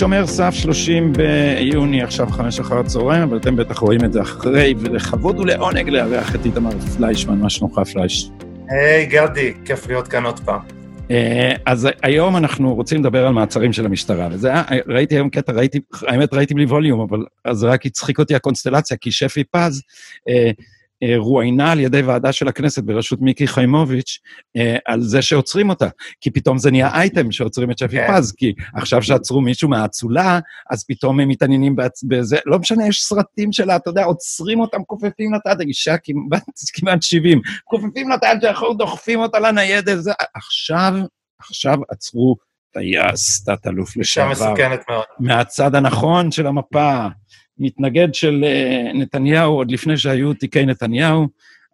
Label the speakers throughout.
Speaker 1: שומר סף 30 ביוני, עכשיו חמש אחר הצהריים, אבל אתם בטח רואים את זה אחרי, ולכבוד ולעונג לארח את איתמר פליישמן, מה שלומך פלייש?
Speaker 2: היי hey, גדי, כיף להיות כאן עוד פעם.
Speaker 1: אה, אז היום אנחנו רוצים לדבר על מעצרים של המשטרה, וזה היה, ראיתי היום קטע, ראיתי, האמת ראיתי בלי ווליום, אבל אז רק הצחיק אותי הקונסטלציה, כי שפי פז, אה, אה, רואיינה על ידי ועדה של הכנסת בראשות מיקי חיימוביץ' אה, על זה שעוצרים אותה. כי פתאום זה נהיה אייטם שעוצרים את שפי כן. פז, כי עכשיו שעצרו מישהו מהאצולה, אז פתאום הם מתעניינים בזה, לא משנה, יש סרטים שלה, אתה יודע, עוצרים אותם, כופפים לה את אישה כמעט, כמעט 70, כופפים לה את היד שאחור, דוחפים אותה לניידת, זה... עכשיו, עכשיו עצרו טייס, תת-אלוף לשעבר. אישה מסוכנת מאוד. מהצד הנכון של המפה. מתנגד של אה, נתניהו עוד לפני שהיו תיקי נתניהו.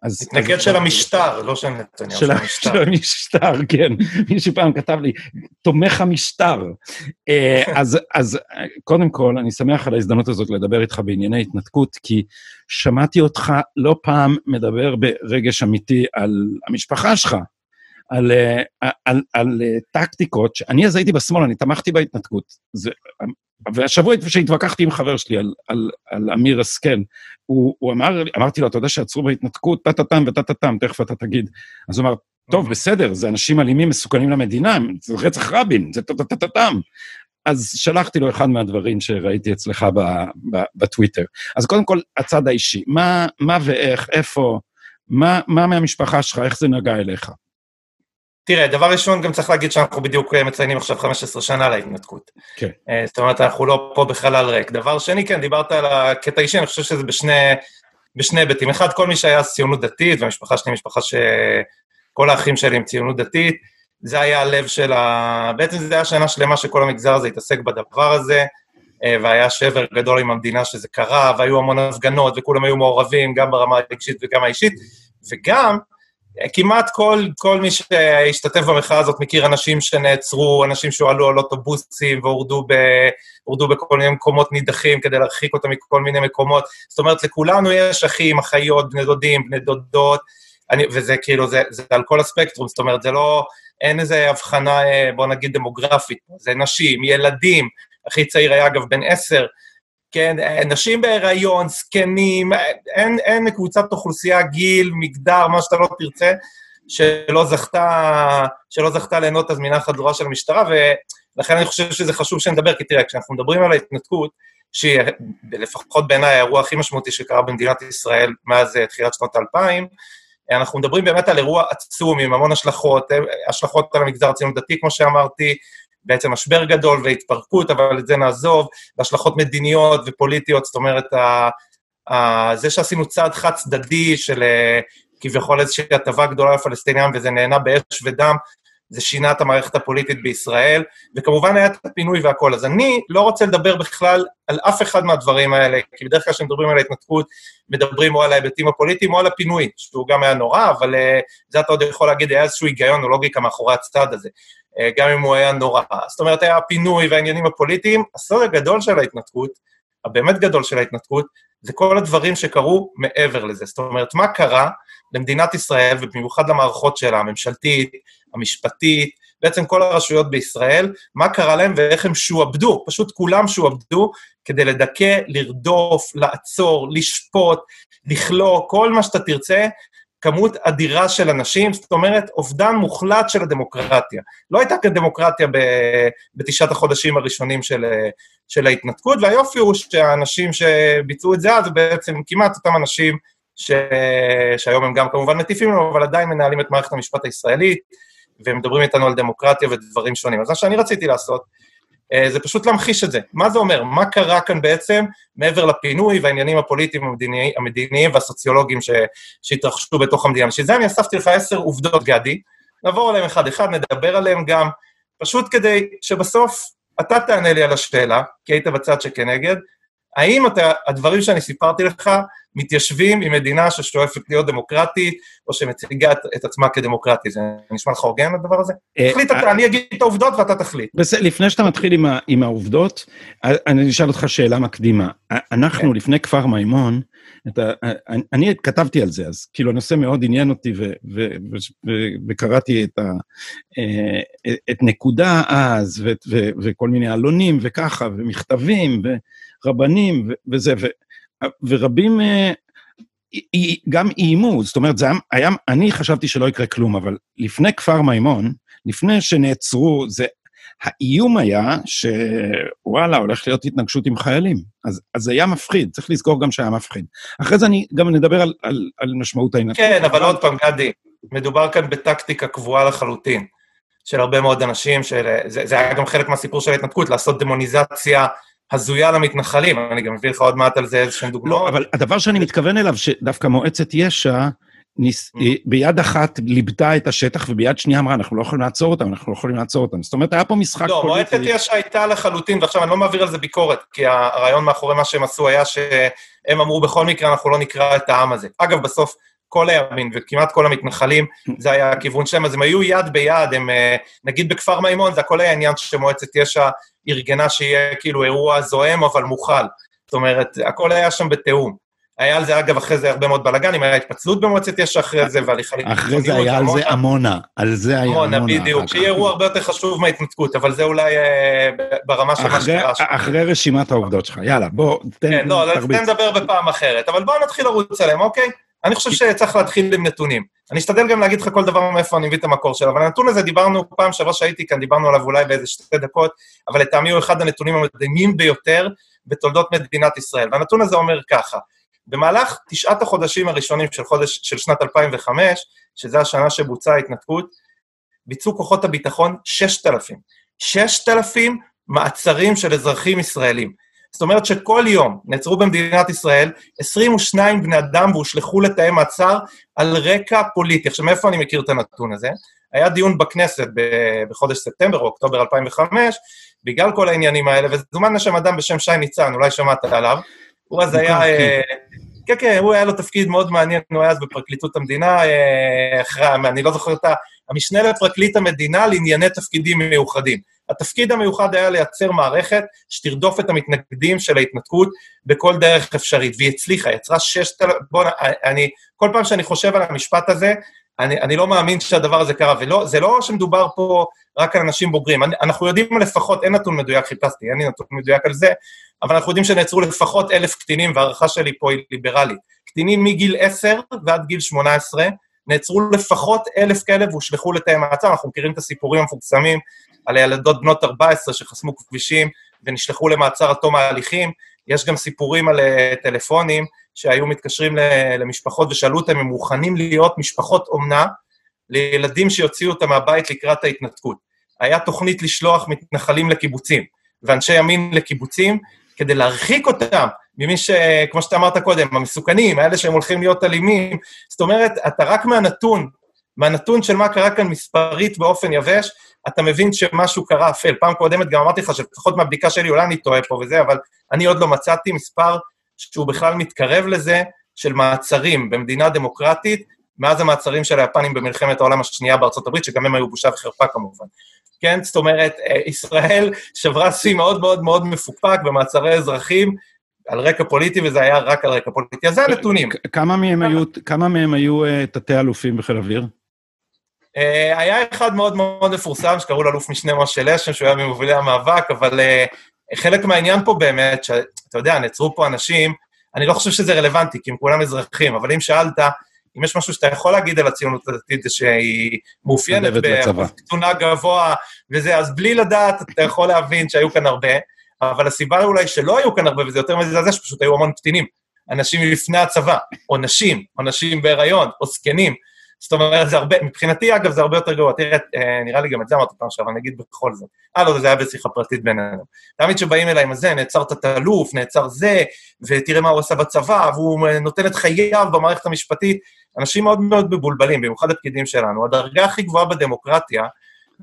Speaker 2: אז... מתנגד של המשטר, לא של נתניהו, של המשטר.
Speaker 1: של המשטר, כן. מישהו פעם כתב לי, תומך המשטר. אה, אז, אז קודם כל, אני שמח על ההזדמנות הזאת לדבר איתך בענייני התנתקות, כי שמעתי אותך לא פעם מדבר ברגש אמיתי על המשפחה שלך, על, אה, על, על, על טקטיקות, שאני אז הייתי בשמאל, אני תמכתי בהתנתקות. זה, והשבוע שהתווכחתי עם חבר שלי על, על, על אמיר השכל, הוא, הוא אמר, אמרתי לו, אתה יודע שעצרו בהתנתקות, טה-טה-טם וטה-טה-טם, תכף אתה תגיד. אז הוא אמר, טוב, בסדר, זה אנשים אלימים מסוכנים למדינה, זה רצח רבין, זה טה-טה-טה-טם. אז שלחתי לו אחד מהדברים שראיתי אצלך בטוויטר. אז קודם כל, הצד האישי, מה, מה ואיך, איפה, מה, מה מהמשפחה שלך, איך זה נגע אליך?
Speaker 2: תראה, דבר ראשון, גם צריך להגיד שאנחנו בדיוק אה, מציינים עכשיו 15 שנה להתנתקות. כן. אה, זאת אומרת, אנחנו לא פה בחלל ריק. דבר שני, כן, דיברת על הקטע אישי, אני חושב שזה בשני, בשני היבטים. אחד, כל מי שהיה ציונות דתית, והמשפחה שלי משפחה שכל האחים שלי הם ציונות דתית, זה היה הלב של ה... בעצם זה היה שנה שלמה שכל המגזר הזה התעסק בדבר הזה, אה, והיה שבר גדול עם המדינה שזה קרה, והיו המון הפגנות, וכולם היו מעורבים, גם ברמה הרגשית וגם האישית, וגם, כמעט כל, כל מי שהשתתף במחאה הזאת מכיר אנשים שנעצרו, אנשים שהועלו על אוטובוסים והורדו ב, בכל מיני מקומות נידחים כדי להרחיק אותם מכל מיני מקומות. זאת אומרת, לכולנו יש אחים, אחיות, בני דודים, בני דודות, אני, וזה כאילו, זה, זה על כל הספקטרום, זאת אומרת, זה לא, אין איזה הבחנה, אה, בוא נגיד, דמוגרפית, זה נשים, ילדים, הכי צעיר היה אגב בן עשר, כן, נשים בהיריון, זקנים, אין, אין קבוצת אוכלוסייה, גיל, מגדר, מה שאתה לא תרצה, שלא זכתה, שלא זכתה ליהנות הזמינה חדורה של המשטרה, ולכן אני חושב שזה חשוב שנדבר, כי תראה, כשאנחנו מדברים על ההתנתקות, שהיא לפחות בעיניי האירוע הכי משמעותי שקרה במדינת ישראל מאז תחילת שנות האלפיים, אנחנו מדברים באמת על אירוע עצום עם המון השלכות, השלכות על המגזר הציונות דתי, כמו שאמרתי, בעצם משבר גדול והתפרקות, אבל את זה נעזוב, והשלכות מדיניות ופוליטיות, זאת אומרת, ה, ה, זה שעשינו צעד חד צדדי של אה, כביכול איזושהי הטבה גדולה לפלסטינים וזה נהנה באש ודם, זה שינה את המערכת הפוליטית בישראל, וכמובן היה את הפינוי והכל. אז אני לא רוצה לדבר בכלל על אף אחד מהדברים האלה, כי בדרך כלל כשמדברים על ההתנתקות, מדברים או על ההיבטים הפוליטיים או על הפינוי, שהוא גם היה נורא, אבל uh, זה אתה עוד יכול להגיד, היה איזשהו היגיון או לוגיקה מאחורי הצעד הזה, uh, גם אם הוא היה נורא. זאת אומרת, היה הפינוי והעניינים הפוליטיים, הסוד הגדול של ההתנתקות, הבאמת גדול של ההתנתקות, זה כל הדברים שקרו מעבר לזה. זאת אומרת, מה קרה למדינת ישראל, ובמיוחד למערכות שלה, הממשלתית, המשפטית, בעצם כל הרשויות בישראל, מה קרה להם ואיך הם שועבדו, פשוט כולם שועבדו כדי לדכא, לרדוף, לעצור, לשפוט, לכלוא, כל מה שאתה תרצה, כמות אדירה של אנשים, זאת אומרת, אובדן מוחלט של הדמוקרטיה. לא הייתה כאן דמוקרטיה בתשעת החודשים הראשונים של, של ההתנתקות, והיופי הוא שהאנשים שביצעו את זה אז, בעצם כמעט אותם אנשים ש... שהיום הם גם כמובן מטיפים לנו, אבל עדיין מנהלים את מערכת המשפט הישראלית, ומדברים איתנו על דמוקרטיה ודברים שונים. אז מה שאני רציתי לעשות, זה פשוט להמחיש את זה. מה זה אומר? מה קרה כאן בעצם מעבר לפינוי והעניינים הפוליטיים המדיני, המדיניים והסוציולוגיים ש, שהתרחשו בתוך המדינה. בשביל זה אני אספתי לך עשר עובדות, גדי, נעבור עליהן אחד-אחד, נדבר עליהן גם, פשוט כדי שבסוף אתה תענה לי על השאלה, כי היית בצד שכנגד, האם אתה, הדברים שאני סיפרתי לך מתיישבים עם מדינה ששואפת להיות דמוקרטית, או שמציגה את, את עצמה כדמוקרטית? זה נשמע לך הוגן הדבר הזה? אה, תחליט אתה, אה, אני אגיד את העובדות ואתה תחליט.
Speaker 1: בסדר, לפני שאתה מתחיל עם, ה, עם העובדות, אני אשאל אותך שאלה מקדימה. אנחנו, כן. לפני כפר מימון, אתה, אני, אני כתבתי על זה, אז כאילו הנושא מאוד עניין אותי ו, ו, ו, ו, וקראתי את, ה, אה, את נקודה אז, ו, ו, וכל מיני עלונים וככה, ומכתבים, ורבנים ו, וזה, ו, ורבים אה, גם איימו, זאת אומרת, זה היה, אני חשבתי שלא יקרה כלום, אבל לפני כפר מימון, לפני שנעצרו, זה האיום היה שוואלה, הולך להיות התנגשות עם חיילים. אז, אז זה היה מפחיד, צריך לזכור גם שהיה מפחיד. אחרי זה אני גם נדבר על, על, על משמעות ההינתקות.
Speaker 2: כן, אבל עוד פעם, גדי, מדובר כאן בטקטיקה קבועה לחלוטין, של הרבה מאוד אנשים, של, זה, זה היה גם חלק מהסיפור של ההתנתקות, לעשות דמוניזציה הזויה למתנחלים, אני גם מביא לך עוד מעט על זה איזשהם דוגמאות.
Speaker 1: לא, אבל הדבר שאני מתכוון אליו, שדווקא מועצת יש"ע, ניס, mm. ביד אחת ליבתה את השטח וביד שנייה אמרה, אנחנו לא יכולים לעצור אותם, אנחנו לא יכולים לעצור אותם. זאת אומרת, היה פה משחק
Speaker 2: לא, פוליטי. לא, מועצת יש"ע הייתה לחלוטין, ועכשיו אני לא מעביר על זה ביקורת, כי הרעיון מאחורי מה שהם עשו היה שהם אמרו, בכל מקרה אנחנו לא נקרא את העם הזה. אגב, בסוף, כל הימין וכמעט כל המתנחלים, זה היה הכיוון שלהם, אז הם היו יד ביד, הם, אה, נגיד בכפר מימון, זה הכל היה עניין שמועצת יש"ע ארגנה שיהיה כאילו אירוע זועם אבל מוכל. זאת אומרת, הכל היה שם בתיאום. היה על זה, אגב, אחרי זה הרבה מאוד בלאגנים, היה התפצלות במועצת יש"ע אחרי זה, והליכה...
Speaker 1: אחרי זה היה על זה עמונה, על זה היה עמונה.
Speaker 2: עמונה, בדיוק, שיהיה אירוע הרבה יותר חשוב מההתנתקות, אבל זה אולי אה, ברמה של מה שקרה
Speaker 1: שם. אחרי רשימת העובדות שלך, יאללה, בוא,
Speaker 2: תן, כן, לא, תן לדבר בפעם אחרת, אבל בוא נתחיל לרוץ עליהם, אוקיי? אני חושב שצריך להתחיל עם נתונים. אני אשתדל גם להגיד לך כל דבר מאיפה אני מביא את המקור שלו, אבל הנתון הזה, דיברנו פעם שעברה שהייתי כאן, דיברנו עליו אולי באיזה שתי דקות, אבל לטעמי הוא אחד הנתונים המדהימים ביותר בתולדות מדינת ישראל. והנתון הזה אומר ככה, במהלך תשעת החודשים הראשונים של, חודש, של שנת 2005, שזו השנה שבוצעה ההתנתקות, ביצעו כוחות הביטחון 6,000. 6,000 מעצרים של אזרחים ישראלים. זאת אומרת שכל יום נעצרו במדינת ישראל 22 בני אדם והושלכו לתאי מעצר על רקע פוליטי. עכשיו, מאיפה אני מכיר את הנתון הזה? היה דיון בכנסת בחודש ספטמבר או אוקטובר 2005, בגלל כל העניינים האלה, וזומן לשם אדם בשם שי ניצן, אולי שמעת עליו. הוא אז היה... אה, כן, כן, הוא היה לו תפקיד מאוד מעניין, הוא היה אז בפרקליטות המדינה, אה, אחרי, אני לא זוכר את ה... המשנה לפרקליט המדינה לענייני תפקידים מיוחדים. התפקיד המיוחד היה לייצר מערכת שתרדוף את המתנגדים של ההתנתקות בכל דרך אפשרית, והיא הצליחה, יצרה ששת... בואו, אני, כל פעם שאני חושב על המשפט הזה, אני, אני לא מאמין שהדבר הזה קרה, וזה לא שמדובר פה רק על אנשים בוגרים. אני, אנחנו יודעים לפחות, אין נתון מדויק, חיפשתי, אין לי נתון מדויק על זה, אבל אנחנו יודעים שנעצרו לפחות אלף קטינים, וההערכה שלי פה היא ליברלית. קטינים מגיל 10 ועד גיל 18, נעצרו לפחות אלף כאלה והושלכו לתאי מעצר, אנחנו מכירים את הסיפורים המפורסמים על ילדות בנות 14 שחסמו כבישים ונשלחו למעצר עד תום ההליכים, יש גם סיפורים על אה, טלפונים שהיו מתקשרים למשפחות ושאלו אותם אם הם מוכנים להיות משפחות אומנה לילדים שיוציאו אותם מהבית לקראת ההתנתקות. היה תוכנית לשלוח מתנחלים לקיבוצים, ואנשי ימין לקיבוצים, כדי להרחיק אותם ממי ש... כמו שאתה אמרת קודם, המסוכנים, האלה שהם הולכים להיות אלימים. זאת אומרת, אתה רק מהנתון, מהנתון של מה קרה כאן מספרית באופן יבש, אתה מבין שמשהו קרה אפל. פעם קודמת גם אמרתי לך שלפחות מהבדיקה שלי, אולי אני טועה פה וזה, אבל אני עוד לא מצאתי מספר שהוא בכלל מתקרב לזה, של מעצרים במדינה דמוקרטית, מאז המעצרים של היפנים במלחמת העולם השנייה בארצות הברית, שגם הם היו בושה וחרפה כמובן. כן, זאת אומרת, אה, ישראל שברה שיא מאוד מאוד מאוד מפוקפק במעצרי אזרחים, על רקע פוליטי, וזה היה רק על רקע פוליטי. אז זה הנתונים.
Speaker 1: כמה מהם היו, כמה מהם היו uh, תתי-אלופים בחיל אוויר?
Speaker 2: Uh, היה אחד מאוד מאוד מפורסם, שקראו לו אלוף משנה משה לשם, שהוא היה ממובילי המאבק, אבל uh, חלק מהעניין פה באמת, שאתה יודע, נעצרו פה אנשים, אני לא חושב שזה רלוונטי, כי הם כולם אזרחים, אבל אם שאלת, אם יש משהו שאתה יכול להגיד על הציונות הדתית, זה שהיא מאופיינת בקצונה גבוה וזה, אז בלי לדעת, אתה יכול להבין שהיו כאן הרבה. אבל הסיבה אולי שלא היו כאן הרבה, וזה יותר מזעזע, שפשוט היו המון קטינים. אנשים לפני הצבא, או נשים, או נשים בהיריון, או זקנים. זאת אומרת, זה הרבה, מבחינתי, אגב, זה הרבה יותר גרוע. תראה, אה, נראה לי גם את זה אמרתי פעם שעברה, נגיד בכל זאת. אה, לא, זה היה בשיחה פרטית בינינו. תמיד כשבאים אליי עם זה, נעצר תת-אלוף, נעצר זה, ותראה מה הוא עשה בצבא, והוא נותן את חייו במערכת המשפטית. אנשים מאוד מאוד מבולבלים, במיוחד הפקידים שלנו. הדרגה הכי גבוהה בדמוקרטיה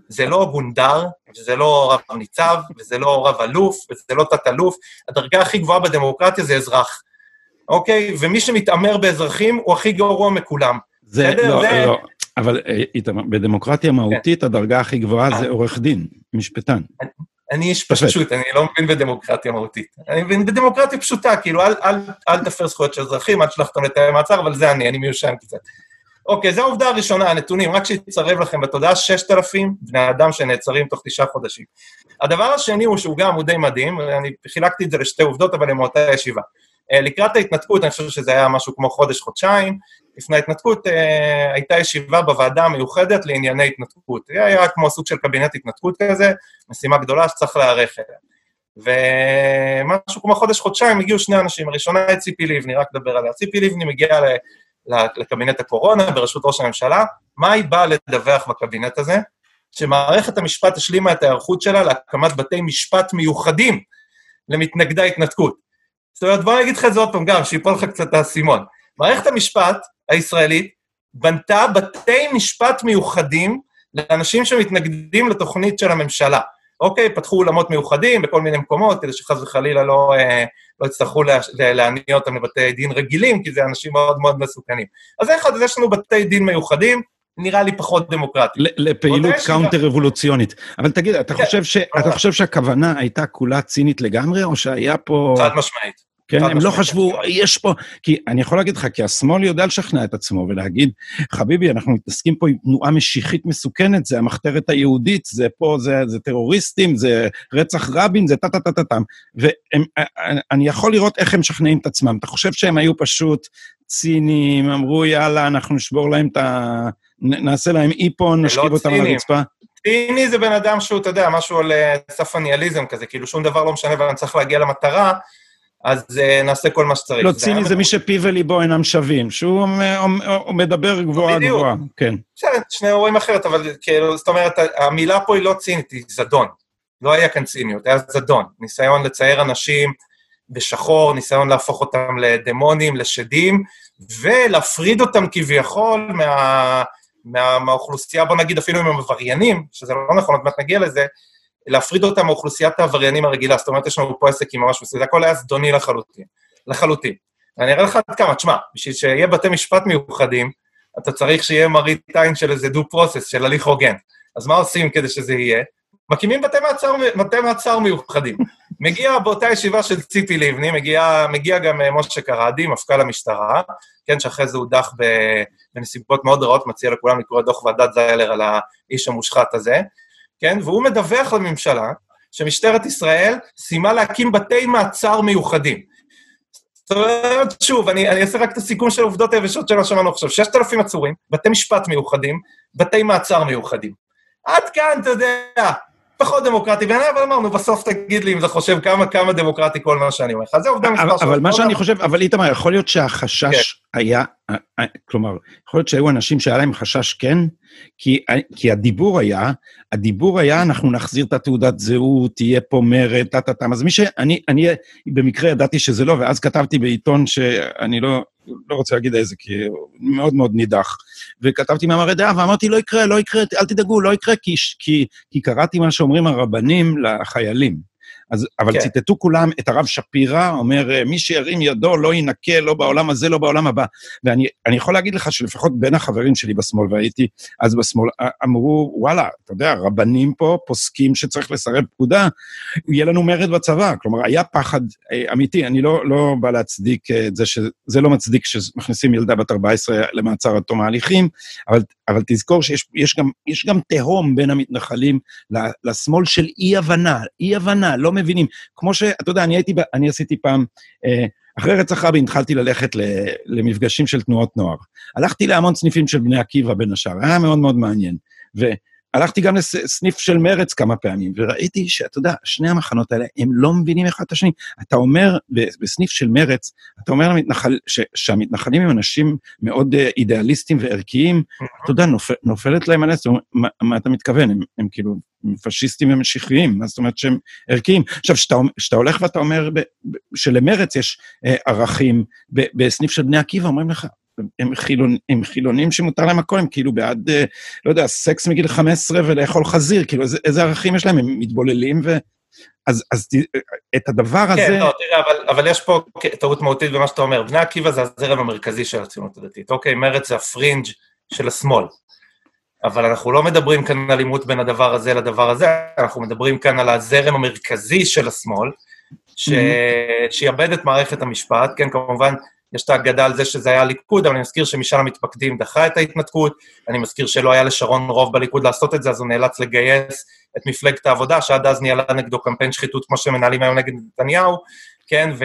Speaker 2: זה לא גונדר, וזה לא רב ניצב, וזה לא רב אלוף, וזה לא תת-אלוף, הדרגה הכי גבוהה בדמוקרטיה זה אזרח, אוקיי? ומי שמתעמר באזרחים הוא הכי גרוע מכולם.
Speaker 1: זה, בסדר? לא, זה... לא, אבל אה, איתמר, בדמוקרטיה מהותית כן. הדרגה הכי גבוהה זה עורך דין, משפטן.
Speaker 2: אני איש פשוט, אני לא מבין בדמוקרטיה מהותית. אני מבין בדמוקרטיה פשוטה, כאילו, אל, אל, אל תפר זכויות של אזרחים, אל תשלח אותם לתאי מעצר, אבל זה אני, אני מיושן קצת. אוקיי, זו העובדה הראשונה, הנתונים, רק שיצרב לכם בתודעה, 6,000 בני אדם שנעצרים תוך תשעה חודשים. הדבר השני הוא שהוא גם, הוא די מדהים, אני חילקתי את זה לשתי עובדות, אבל הם מאותה ישיבה. אה, לקראת ההתנתקות, אני חושב שזה היה משהו כמו חודש-חודשיים, לפני ההתנתקות אה, הייתה ישיבה בוועדה המיוחדת לענייני התנתקות. זה היה כמו סוג של קבינט התנתקות כזה, משימה גדולה שצריך להיערך אליה. ומשהו כמו חודש-חודשיים הגיעו שני אנשים, הראשונה היא ציפי לבני, רק לדבר עליה. ציפי לבני מגיעה לקבינט הקורונה בראשות ראש הממשלה, מה היא באה לדווח בקבינט הזה? שמערכת המשפט השלימה את ההיערכות שלה להקמת בתי משפט מיוחדים למתנגדי ההתנתקות. זאת אומרת, בוא אני אגיד לך את זה עוד פעם גם, שיפול לך קצת האסימון. מערכת המשפט הישראלית בנתה בתי משפט מיוחדים לאנשים שמתנגדים לתוכנית של הממשלה. אוקיי, פתחו אולמות מיוחדים בכל מיני מקומות, כדי שחס וחלילה לא, אה, לא יצטרכו לה, להניע אותם לבתי דין רגילים, כי זה אנשים מאוד מאוד מסוכנים. אז אחד, אז יש לנו בתי דין מיוחדים, נראה לי פחות דמוקרטי.
Speaker 1: לפעילות קונטר-רבולוציונית. אבל תגיד, אתה, כן. חושב ש, אתה חושב שהכוונה הייתה כולה צינית לגמרי, או שהיה פה...
Speaker 2: חד משמעית.
Speaker 1: כן, הם לא חשבו, יש פה... כי אני יכול להגיד לך, כי השמאל יודע לשכנע את עצמו ולהגיד, חביבי, אנחנו מתעסקים פה עם תנועה משיחית מסוכנת, זה המחתרת היהודית, זה פה, זה, זה טרוריסטים, זה רצח רבין, זה טה-טה-טה-טם. ואני יכול לראות איך הם משכנעים את עצמם. אתה חושב שהם היו פשוט ציניים, אמרו, יאללה, אנחנו נשבור להם את ה... נעשה להם איפון, לא נשכיב אותם על הרצפה?
Speaker 2: ציני זה בן אדם שהוא, אתה יודע, משהו על אה, סף הניאליזם כזה, כאילו שום דבר לא משנה ואני צריך להגיע למטרה. אז uh, נעשה כל מה שצריך.
Speaker 1: לא, ציני זה מי שפיו וליבו אינם שווים, שהוא מדבר גבוהה גבוהה, כן.
Speaker 2: בסדר, שני רואים אחרת, אבל כאילו, זאת אומרת, המילה פה היא לא צינית, היא זדון. לא היה כאן ציניות, היה זדון. ניסיון לצייר אנשים בשחור, ניסיון להפוך אותם לדמונים, לשדים, ולהפריד אותם כביכול מה, מה, מהאוכלוסייה, בוא נגיד אפילו אם הם עבריינים, שזה לא נכון, עוד מעט נגיע לזה, להפריד אותם מאוכלוסיית העבריינים הרגילה, זאת אומרת, יש לנו פה עסק עם ממש מסוים, זה הכל היה זדוני לחלוטין, לחלוטין. ואני אראה לך עד כמה, תשמע, בשביל שיהיה בתי משפט מיוחדים, אתה צריך שיהיה מראית עין של איזה דו פרוסס, של הליך הוגן. אז מה עושים כדי שזה יהיה? מקימים בתי מעצר, בתי מעצר מיוחדים. מגיע באותה ישיבה של ציפי לבני, מגיע, מגיע גם אה, משה קרדי, מפכ"ל המשטרה, כן, שאחרי זה הודח בנסיבות מאוד רעות, מציע לכולם לקרוא את דוח ועדת זיילר על האיש המושחת הזה. כן? והוא מדווח לממשלה שמשטרת ישראל סיימה להקים בתי מעצר מיוחדים. זאת אומרת, שוב, אני, אני אעשה רק את הסיכום של העובדות היבשות שלא שמענו עכשיו. 6,000 עצורים, בתי משפט מיוחדים, בתי מעצר מיוחדים. עד כאן, אתה יודע, פחות דמוקרטי בעיניי, אבל אמרנו, בסוף תגיד לי אם זה חושב כמה, כמה דמוקרטי כל מה שאני אומר לך. זה עובדה מספר
Speaker 1: אבל מה שאני חושב, אבל איתמר, יכול להיות שהחשש כן. היה, אה, אה, כלומר, יכול להיות שהיו אנשים שהיה להם חשש כן, כי, כי הדיבור היה, הדיבור היה, אנחנו נחזיר את התעודת זהות, תהיה פה מרד, טה-טה-טם. אז מי ש... אני, אני במקרה ידעתי שזה לא, ואז כתבתי בעיתון שאני לא, לא רוצה להגיד איזה, כי הוא מאוד מאוד נידח. וכתבתי מאמרי דעה ואמרתי, לא יקרה, לא יקרה, אל תדאגו, לא יקרה, כי, כי, כי קראתי מה שאומרים הרבנים לחיילים. אז, אבל כן. ציטטו כולם את הרב שפירא, אומר, מי שירים ידו לא ינקה, לא בעולם הזה, לא בעולם הבא. ואני יכול להגיד לך שלפחות בין החברים שלי בשמאל, והייתי אז בשמאל, אמרו, וואלה, אתה יודע, רבנים פה פוסקים שצריך לסרב פקודה, יהיה לנו מרד בצבא. כלומר, היה פחד אה, אמיתי, אני לא, לא בא להצדיק את זה, שזה לא מצדיק שמכניסים ילדה בת 14 למעצר עד תום ההליכים, אבל, אבל תזכור שיש יש גם, יש גם תהום בין המתנחלים לשמאל של אי-הבנה, אי-הבנה, לא מבינים. כמו שאתה יודע, אני הייתי, אני עשיתי פעם, אה, אחרי רצח רבין התחלתי ללכת למפגשים של תנועות נוער. הלכתי להמון סניפים של בני עקיבא בין השאר, היה מאוד מאוד מעניין. והלכתי גם לסניף של מרץ כמה פעמים, וראיתי שאתה יודע, שני המחנות האלה, הם לא מבינים אחד את השני. אתה אומר, בסניף של מרץ, אתה אומר למתנחל, ש, שהמתנחלים הם אנשים מאוד אה, אידיאליסטים וערכיים, אתה יודע, נופל, נופלת להם הנס, מה, מה אתה מתכוון? הם, הם כאילו פשיסטים ומשיחיים, מה זאת אומרת שהם ערכיים. עכשיו, כשאתה הולך ואתה אומר ב, ב, שלמרץ יש אה, ערכים, ב, בסניף של בני עקיבא אומרים לך, הם, חילונ, הם חילונים שמותר להם הכל, הם כאילו בעד, אה, לא יודע, סקס מגיל 15 ולאכול חזיר, כאילו איזה, איזה ערכים יש להם, הם מתבוללים ו... אז, אז את הדבר
Speaker 2: כן,
Speaker 1: הזה...
Speaker 2: כן, לא, תראה, אבל, אבל יש פה טעות מהותית במה שאתה אומר. בני עקיבא זה הזרם המרכזי של הציונות הדתית. אוקיי, מרצ זה הפרינג' של השמאל. אבל אנחנו לא מדברים כאן על עימות בין הדבר הזה לדבר הזה, אנחנו מדברים כאן על הזרם המרכזי של השמאל, ש... Mm-hmm. שיאבד את מערכת המשפט, כן, כמובן, יש את האגדה על זה שזה היה ליכוד, אבל אני מזכיר שמשאל המתפקדים דחה את ההתנתקות, אני מזכיר שלא היה לשרון רוב בליכוד לעשות את זה, אז הוא נאלץ לגייס את מפלגת העבודה, שעד אז ניהלה נגדו קמפיין שחיתות כמו שמנהלים היום נגד נתניהו, כן, ו...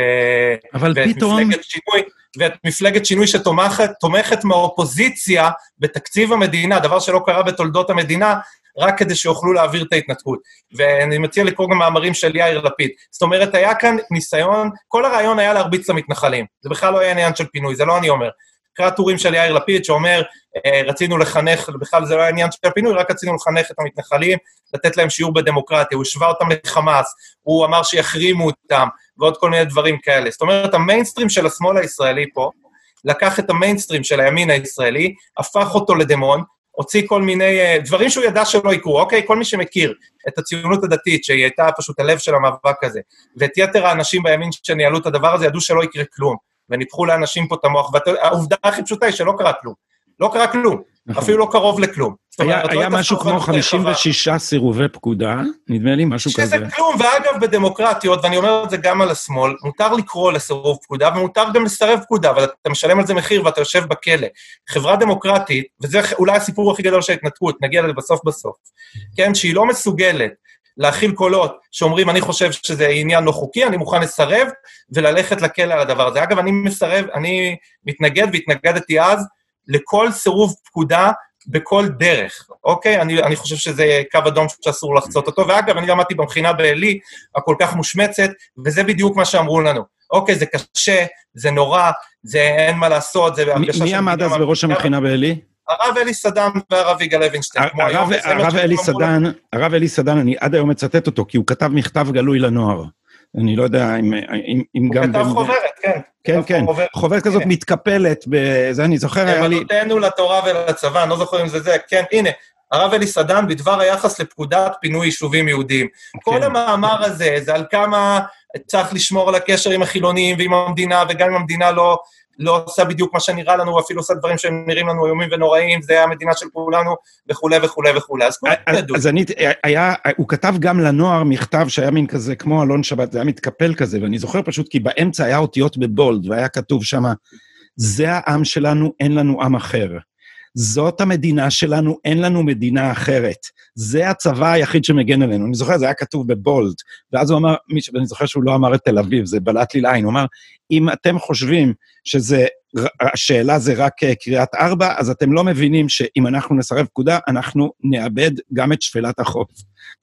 Speaker 1: אבל ואת פתאום...
Speaker 2: מפלגת שינוי, ואת מפלגת שינוי שתומכת מהאופוזיציה בתקציב המדינה, דבר שלא קרה בתולדות המדינה, רק כדי שיוכלו להעביר את ההתנתקות. ואני מציע לקרוא גם מאמרים של יאיר לפיד. זאת אומרת, היה כאן ניסיון, כל הרעיון היה להרביץ למתנחלים. זה בכלל לא היה עניין של פינוי, זה לא אני אומר. קרא טורים של יאיר לפיד שאומר, אה, רצינו לחנך, בכלל זה לא היה עניין של הפינוי, רק רצינו לחנך את המתנחלים, לתת להם שיעור בדמוקרטיה, הוא השווה אותם לחמאס, הוא אמר שיחרימו אותם, ועוד כל מיני דברים כאלה. זאת אומרת, המיינסטרים של השמאל הישראלי פה, לקח את המיינסטרים של הימין הישראלי, הפך אותו לדמון, הוציא כל מיני uh, דברים שהוא ידע שלא יקרו, אוקיי? כל מי שמכיר את הציונות הדתית, שהיא הייתה פשוט הלב של המאבק הזה, ואת יתר האנשים בימין שניהלו את הדבר הזה, ידעו שלא יקרה כלום, וניפחו לאנשים פה את המוח, והעובדה הכי פשוטה היא שלא קרה כלום. לא קרה כלום. אפילו לא קרוב לכלום.
Speaker 1: היה, אומרת, היה לא משהו כמו 56 סירובי פקודה, נדמה לי, משהו
Speaker 2: שזה
Speaker 1: כזה.
Speaker 2: שזה כלום, ואגב, בדמוקרטיות, ואני אומר את זה גם על השמאל, מותר לקרוא לסירוב פקודה, ומותר גם לסרב פקודה, אבל אתה משלם על זה מחיר ואתה יושב בכלא. חברה דמוקרטית, וזה אולי הסיפור הכי גדול של ההתנתקות, נגיע לזה בסוף בסוף, כן, שהיא לא מסוגלת להכיל קולות שאומרים, אני חושב שזה עניין לא חוקי, אני מוכן לסרב וללכת לכלא על הדבר הזה. אגב, אני מסרב, אני מתנגד והתנגדתי אז לכל סירוב פקודה בכל דרך, אוקיי? אני, אני חושב שזה קו אדום שאסור לחצות אותו, ואגב, אני למדתי במכינה בעלי, הכל כך מושמצת, וזה בדיוק מה שאמרו לנו. אוקיי, זה קשה, זה נורא, זה אין מה לעשות, זה
Speaker 1: הרגשה... מי עמד אז בראש המכינה בעלי?
Speaker 2: הרב אלי סדן והרב יגאל לוינשטיין.
Speaker 1: הרב אלי סדן, הרב אלי סדן, אני עד היום מצטט אותו, כי הוא כתב מכתב גלוי לנוער. אני לא יודע אם, אם, אם
Speaker 2: גם... הוא כתב חוברת, כן.
Speaker 1: כן, כן, חוברת, כזאת כן. מתקפלת, זה אני זוכר, היה לי...
Speaker 2: אמונותינו לתורה ולצבא, אני לא זוכר אם זה זה, כן, הנה, הרב אלי סדן בדבר היחס לפקודת פינוי יישובים יהודיים. כן. כל המאמר הזה זה על כמה צריך לשמור על הקשר עם החילונים ועם המדינה, וגם אם המדינה לא לא עושה בדיוק מה שנראה לנו, אפילו עושה דברים שנראים לנו איומים ונוראים, זה המדינה של כולנו, וכולי וכולי וכולי. אז כולם
Speaker 1: ידעו. אז אני, היה, הוא כתב גם לנוער מכתב שהיה מין כזה, כמו אלון שבת, זה היה מתקפל כזה, ואני זוכר פשוט כי באמצע היה אותיות בבולד, והיה כתוב שם, זה העם שלנו, אין לנו עם אחר. זאת המדינה שלנו, אין לנו מדינה אחרת. זה הצבא היחיד שמגן עלינו. אני זוכר, זה היה כתוב בבולד, ואז הוא אמר, ואני זוכר שהוא לא אמר את תל אביב, זה בלט לי לעין, הוא אמר, אם אתם חושבים שזה, השאלה זה רק אה, קריאת ארבע, אז אתם לא מבינים שאם אנחנו נסרב פקודה, אנחנו נאבד גם את שפלת החוף,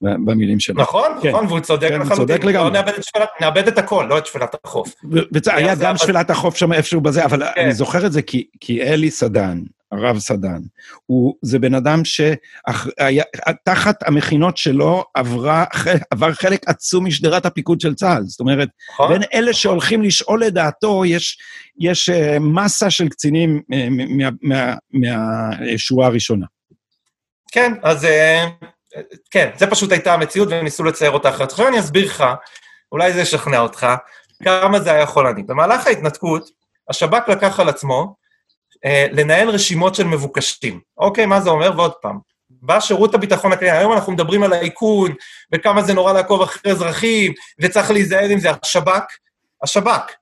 Speaker 1: במילים שלו.
Speaker 2: נכון, כן. נכון, והוא צודק כן, לחלוטין. צודק לגמרי. לא נאבד את, שפלת, נאבד את הכל, לא את שפלת החוף.
Speaker 1: והיה גם שפלת החוף שם איפשהו בזה, אבל כן. אני זוכר את זה כי, כי אלי סדן, הרב סדן. הוא, זה בן אדם שתחת המכינות שלו עברה, עבר חלק עצום משדרת הפיקוד של צה"ל. זאת אומרת, נכון. בין אלה שהולכים לשאול לדעתו, יש, יש אה, מסה של קצינים אה, מהשורה הראשונה.
Speaker 2: כן, אז אה, כן, זה פשוט הייתה המציאות וניסו לצייר אותה אחרת. עכשיו אני אסביר לך, אולי זה ישכנע אותך, כמה זה היה חולני. במהלך ההתנתקות, השב"כ לקח על עצמו לנהל רשימות של מבוקשים. אוקיי, מה זה אומר? ועוד פעם, בא שירות הביטחון הכללי, היום אנחנו מדברים על האיכון, וכמה זה נורא לעקוב אחרי אזרחים, וצריך להיזהר עם זה. השב"כ, השב"כ,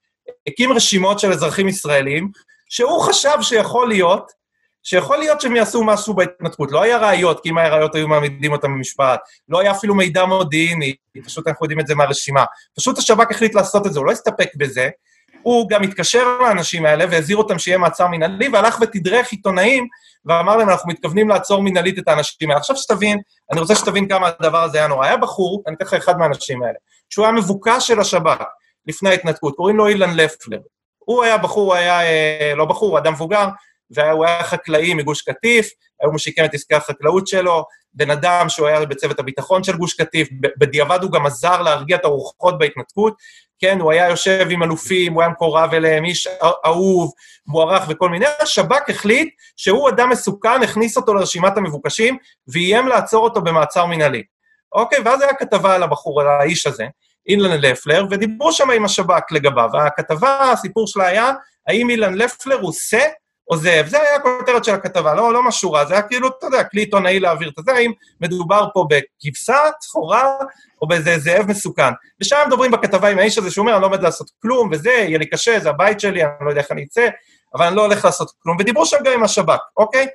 Speaker 2: הקים רשימות של אזרחים ישראלים, שהוא חשב שיכול להיות, שיכול להיות שהם יעשו משהו בהתנתקות. לא היה ראיות, כי אם היה ראיות היו מעמידים אותם במשפט. לא היה אפילו מידע מודיעיני, פשוט אנחנו יודעים את זה מהרשימה. פשוט השב"כ החליט לעשות את זה, הוא לא הסתפק בזה, הוא גם התקשר לאנשים האלה והזהיר אותם שיהיה מעצר מנהלי, והלך ותדרך עיתונאים ואמר להם, אנחנו מתכוונים לעצור מנהלית את האנשים האלה. עכשיו שתבין, אני רוצה שתבין כמה הדבר הזה היה נורא. היה בחור, אני אתן לך אחד מהאנשים האלה, שהוא היה מבוקש של השב"כ לפני ההתנתקות, קוראים לו אילן לפלר. הוא היה בחור, הוא היה, אה, לא בחור, הוא אדם מבוגר, והוא היה חקלאי מגוש קטיף, היום הוא שיקם את עסקי החקלאות שלו, בן אדם שהוא היה בצוות הביטחון של גוש קטיף, בדיעבד הוא גם עזר להרגיע את הרוחות בהתנתקות, כן, הוא היה יושב עם אלופים, הוא היה מקורב אליהם, איש אהוב, מוערך וכל מיני, השב"כ החליט שהוא אדם מסוכן, הכניס אותו לרשימת המבוקשים, ואיים לעצור אותו במעצר מינהלי. אוקיי, ואז היה כתבה על הבחור, על האיש הזה, אילן לפלר, ודיברו שם עם השב"כ לגביו. הכתבה, הסיפור שלה היה, האם אילן לפלר הוא שא או זאב? זה היה הכותרת של הכתבה, לא, לא משהו רע, זה היה כאילו, אתה יודע, כלי עיתונאי להעביר את זה, האם מדובר פה בכבשה, צחורה, או באיזה זאב מסוכן. ושם מדברים בכתבה עם האיש הזה, שהוא אומר, אני לא עומד לעשות כלום, וזה, יהיה לי קשה, זה הבית שלי, אני לא יודע איך אני אצא, אבל אני לא הולך לעשות כלום. ודיברו שם גם עם השב"כ, אוקיי?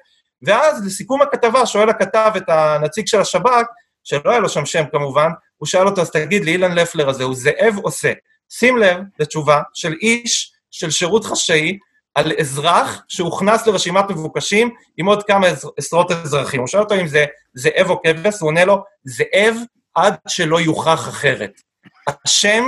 Speaker 2: ואז, לסיכום הכתבה, שואל הכתב את הנציג של השב"כ, שלא היה לו שם שם כמובן, הוא שאל אותו, אז תגיד לי, אילן לפלר הזה, הוא זאב או שא? שים לב לתשובה של איש של שירות חשאי על אזרח שהוכנס לרשימת מבוקשים עם עוד כמה עשרות אזרחים. הוא שואל אותו אם זה זאב או כבש, הוא עונה לו, זאב עד שלא יוכח אחרת. השם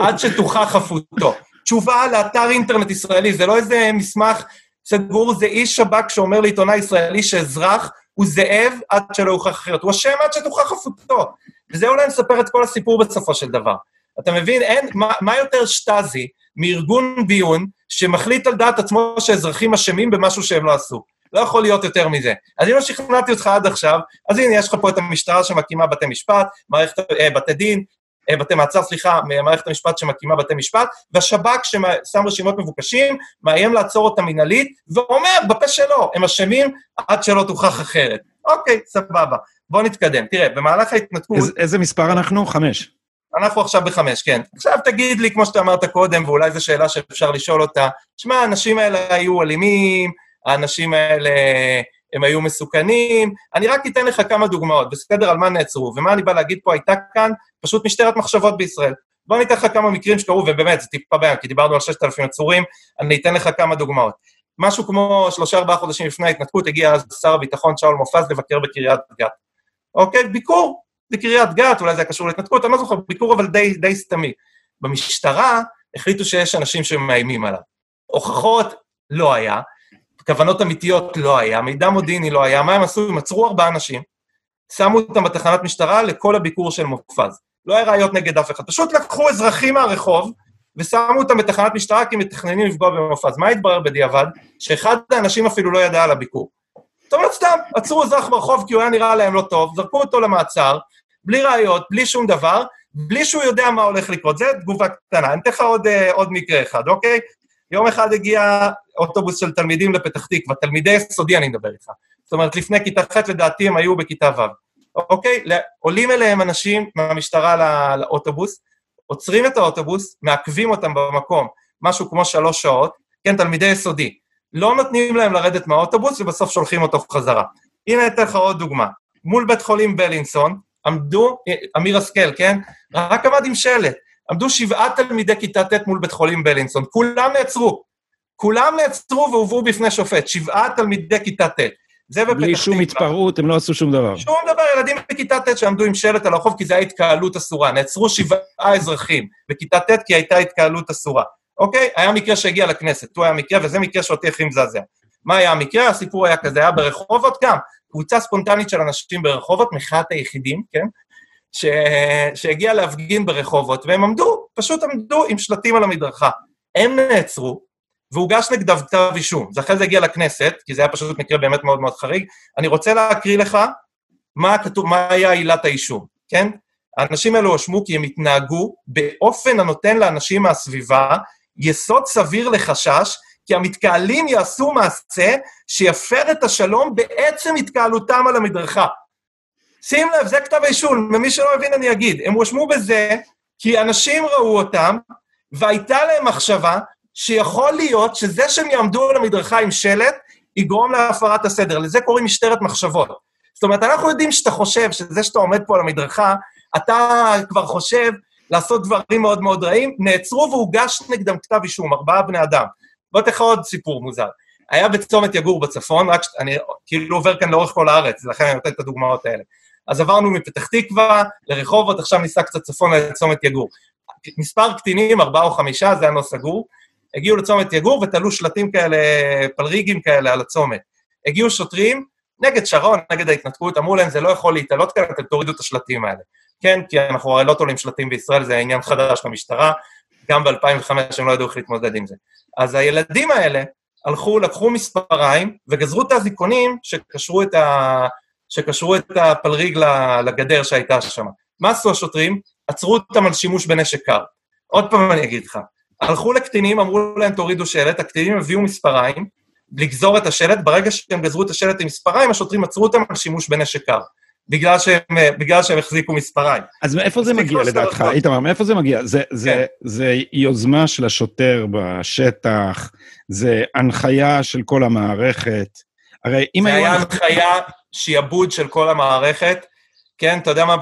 Speaker 2: עד שתוכח חפותו. תשובה לאתר אינטרנט ישראלי, זה לא איזה מסמך סגור, זה איש שב"כ שאומר לעיתונאי ישראלי שאזרח הוא זאב עד שלא יוכח אחרת, הוא אשם עד שתוכח חפותו. וזה אולי מספר את כל הסיפור בסופו של דבר. אתה מבין, אין, מה, מה יותר שטאזי מארגון ביון שמחליט על דעת עצמו שאזרחים אשמים במשהו שהם לא עשו. לא יכול להיות יותר מזה. אז אם לא שכנעתי אותך עד עכשיו, אז הנה, יש לך פה את המשטרה שמקימה בתי משפט, מערכת, אה, בתי דין, אה, בתי מעצר, סליחה, מערכת המשפט שמקימה בתי משפט, והשב"כ ששם רשימות מבוקשים, מאיים לעצור אותם מנהלית, ואומר בפה שלו, הם אשמים עד שלא תוכח אחרת. אוקיי, סבבה. בואו נתקדם. תראה, במהלך ההתנתקות... איזה,
Speaker 1: איזה מספר אנחנו? חמש.
Speaker 2: אנחנו עכשיו בחמש, כן. עכשיו תגיד לי, כמו שאתה אמרת קודם, ואולי זו שאלה שאפשר לשאול אותה, שמע, האנשים האלה היו אלימים, האנשים האלה, הם היו מסוכנים, אני רק אתן לך כמה דוגמאות, בסדר, על מה נעצרו, ומה אני בא להגיד פה, הייתה כאן פשוט משטרת מחשבות בישראל. בוא ניתן לך כמה מקרים שקרו, ובאמת, זה טיפה בעיה, כי דיברנו על 6,000 עצורים, אני אתן לך כמה דוגמאות. משהו כמו שלושה-ארבעה חודשים לפני ההתנתקות, הגיע אז שר הביטחון שאול מופז לבקר בקריית גת. אוקיי? ביקור בקריית גת, אולי זה היה קשור להתנתקות, אני לא זוכר, ביקור אבל די, די סתמי. במשטרה החליטו שיש אנשים שמאיימים עליו. הוכחות לא היה, כוונות אמיתיות לא היה, מידע מודיעיני לא היה, מה הם עשו? הם עצרו ארבעה אנשים, שמו אותם בתחנת משטרה לכל הביקור של מופז. לא היה ראיות נגד אף אחד, פשוט לקחו אזרחים מהרחוב ושמו אותם בתחנת משטרה כי מתכננים לפגוע במופז. מה התברר בדיעבד? שאחד האנשים אפילו לא ידע על הביקור. זאת אומרת, סתם, עצרו אזרח ברחוב כי הוא היה נראה להם לא טוב, זרקו אותו למעצר, בלי ראיות, בלי שום דבר, בלי שהוא יודע מה הולך לקרות. זו תגובה קטנה. אני אתן לך עוד, uh, עוד מקרה אחד, אוקיי? יום אחד הגיע אוטובוס של תלמידים לפתח תקווה, תלמידי יסודי אני מדבר איתך. זאת אומרת, לפני כיתה ח' לדעתי הם היו בכיתה ו'. אוקיי? עולים אליהם אנשים מהמשטרה לא, לאוטובוס, עוצרים את האוטובוס, מעכבים אותם במקום, משהו כמו שלוש שעות, כן, תלמידי יסודי. לא נותנים להם לרדת מהאוטובוס ובסוף שולחים אותו חזרה. הנה אתן לך עוד דוגמה. מול בית חולים בלינסון, עמדו, אמיר השכל, כן? רק עמד עם שלט. עמדו שבעה תלמידי כיתה ט' מול בית חולים בלינסון, כולם נעצרו. כולם נעצרו והובאו בפני שופט, שבעה תלמידי כיתה ט'.
Speaker 1: זה בפתח תקווה. בלי שום התפרעות, הם לא עשו שום דבר.
Speaker 2: שום דבר, ילדים בכיתה ט' שעמדו עם שלט על הרחוב, כי זו הייתה התקהלות אסורה. נעצרו שבעה אזרחים בכיתה ט' כי הייתה התקהלות אסורה. אוקיי? היה מקרה שהגיע לכנסת, הוא היה מקרה, וזה מקרה שאותי הכי מזעזע. מה היה המקרה? הסיפור היה כזה, היה ברחובות גם, קבוצה ספונטנית של אנשים ברחובות, מחאת היחידים, כן? ש... שהגיע להפגין ברחובות, והם עמדו, פשוט עמדו עם שלטים על המדרכה. הם נעצרו, והוגש נגדם כתב אישום. זה אחרי זה הגיע לכנסת, כי זה היה פשוט מקרה באמת מאוד מאוד חריג. אני רוצה להקריא לך מה, כתוב, מה היה עילת האישום, כן? האנשים האלו הואשמו כי הם התנהגו באופן הנותן לאנשים מהסביבה יסוד סביר לחשש כי המתקהלים יעשו מעשה שיפר את השלום בעצם התקהלותם על המדרכה. שים לב, זה כתב האישום, ומי שלא מבין אני אגיד. הם הואשמו בזה כי אנשים ראו אותם, והייתה להם מחשבה שיכול להיות שזה שהם יעמדו על המדרכה עם שלט, יגרום להפרת הסדר. לזה קוראים משטרת מחשבות. זאת אומרת, אנחנו יודעים שאתה חושב שזה שאתה עומד פה על המדרכה, אתה כבר חושב לעשות דברים מאוד מאוד רעים, נעצרו והוגש נגדם כתב אישום, ארבעה בני אדם. בוא תלך עוד סיפור מוזר. היה בצומת יגור בצפון, רק אני כאילו עובר כאן לאורך כל הארץ, לכן אני נותן את הדוגמאות האלה. אז עברנו מפתח תקווה לרחובות, עכשיו ניסע קצת צפון לצומת יגור. מספר קטינים, ארבעה או חמישה, זה היה לא סגור, הגיעו לצומת יגור ותלו שלטים כאלה, פלריגים כאלה על הצומת. הגיעו שוטרים נגד שרון, נגד ההתנתקות, אמרו להם, זה לא יכול להתעלות כאן, אתם תורידו את השלטים האלה. כן, כי אנחנו הרי לא תולים שלטים בישראל, זה עניין חדש למשטרה, גם ב-2005 הם לא ידעו איך להתמודד עם זה. אז הילדים האלה הלכו, לקחו מספריים וגזרו את האזיקונים שקשרו את, ה... שקשרו את הפלריג לגדר שהייתה שם. מה עשו השוטרים? עצרו אותם על שימוש בנשק קר. עוד פעם אני אגיד לך, הלכו לקטינים, אמרו להם תורידו שלט, הקטינים הביאו מספריים, לגזור את השלט, ברגע שהם גזרו את השלט עם מספריים, השוטרים עצרו אותם על שימוש בנשק קר. בגלל שהם, בגלל שהם החזיקו מספריים.
Speaker 1: אז מאיפה זה מגיע לדעתך, איתמר? מאיפה זה מגיע? זה, זה, כן. זה יוזמה של השוטר בשטח, זה הנחיה של כל המערכת.
Speaker 2: הרי אם היו... זה היה הנחיה, שיעבוד של כל המערכת, כן? אתה יודע מה,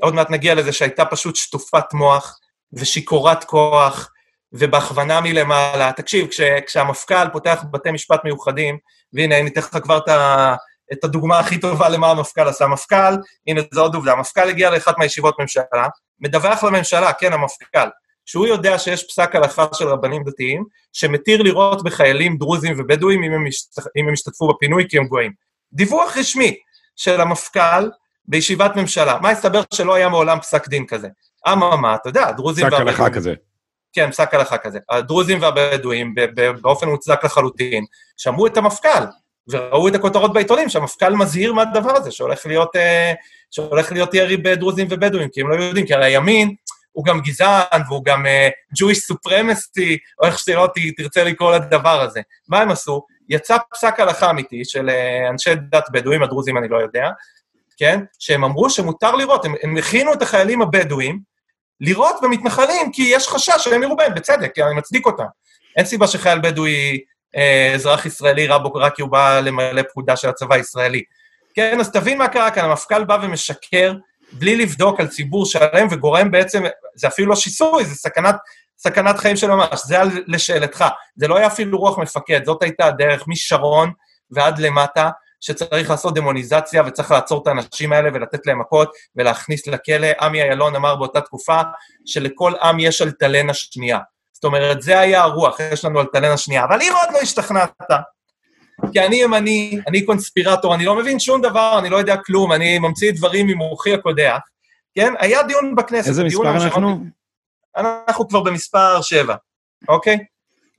Speaker 2: עוד מעט נגיע לזה שהייתה פשוט שטופת מוח ושיכורת כוח ובהכוונה מלמעלה. תקשיב, כש, כשהמפכ"ל פותח בתי משפט מיוחדים, והנה, אני אתן לך כבר את, ה, את הדוגמה הכי טובה למה המפכ"ל עשה. המפכ"ל, הנה, זו עוד עובדה, המפכ"ל הגיע לאחת מהישיבות ממשלה, מדווח לממשלה, כן, המפכ"ל, שהוא יודע שיש פסק הלכה של רבנים דתיים, שמתיר לראות בחיילים דרוזים ובדואים אם הם, השת... אם הם השתתפו בפינוי כי הם גויים. דיווח רשמי של המפכ"ל בישיבת ממשלה. מה הסתבר שלא היה מעולם פסק דין כזה? אממה, אתה יודע, הדרוזים
Speaker 1: והבדואים... פסק הלכה כזה.
Speaker 2: כן, פסק הלכה כזה. הדרוזים והבדואים, באופן מוצדק לחלוטין, שמעו את המפכ"ל, וראו את הכותרות בעיתונים שהמפכ"ל מזהיר מהדבר הזה, שהולך להיות, אה, שהולך להיות ירי בדרוזים ובדואים, כי הם לא יודעים, כי הרי הימין הוא גם גזען, והוא גם uh, Jewish supremacy, או איך שלא תרצה לקרוא לדבר הזה. מה הם עשו? יצא פסק הלכה אמיתי של uh, אנשי דת בדואים, הדרוזים אני לא יודע, כן? שהם אמרו שמותר לראות, הם, הם הכינו את החיילים הבדואים לירות במתנחלים, כי יש חשש שהם יראו בהם, בצדק, כי אני מצדיק אותם. אין סיבה שחייל בדואי, אה, אזרח ישראלי, רע בו רק כי הוא בא למלא פקודה של הצבא הישראלי. כן, אז תבין מה קרה כאן, המפכ"ל בא ומשקר בלי לבדוק על ציבור שלם וגורם בעצם, זה אפילו לא שיסוי, זה סכנת, סכנת חיים של ממש, זה על לשאלתך. זה לא היה אפילו רוח מפקד, זאת הייתה הדרך משרון ועד למטה, שצריך לעשות דמוניזציה וצריך לעצור את האנשים האלה ולתת להם מכות ולהכניס לכלא. עמי אילון אמר באותה תקופה שלכל עם יש אלטלנה שנייה. זאת אומרת, זה היה הרוח, יש לנו אלטלנה שנייה. אבל אם עוד לא השתכנעת, כי אני ימני, אני קונספירטור, אני לא מבין שום דבר, אני לא יודע כלום, אני ממציא דברים ממוחי הקודח, כן? היה דיון בכנסת.
Speaker 1: איזה מספר אנחנו?
Speaker 2: אנחנו כבר במספר שבע, אוקיי?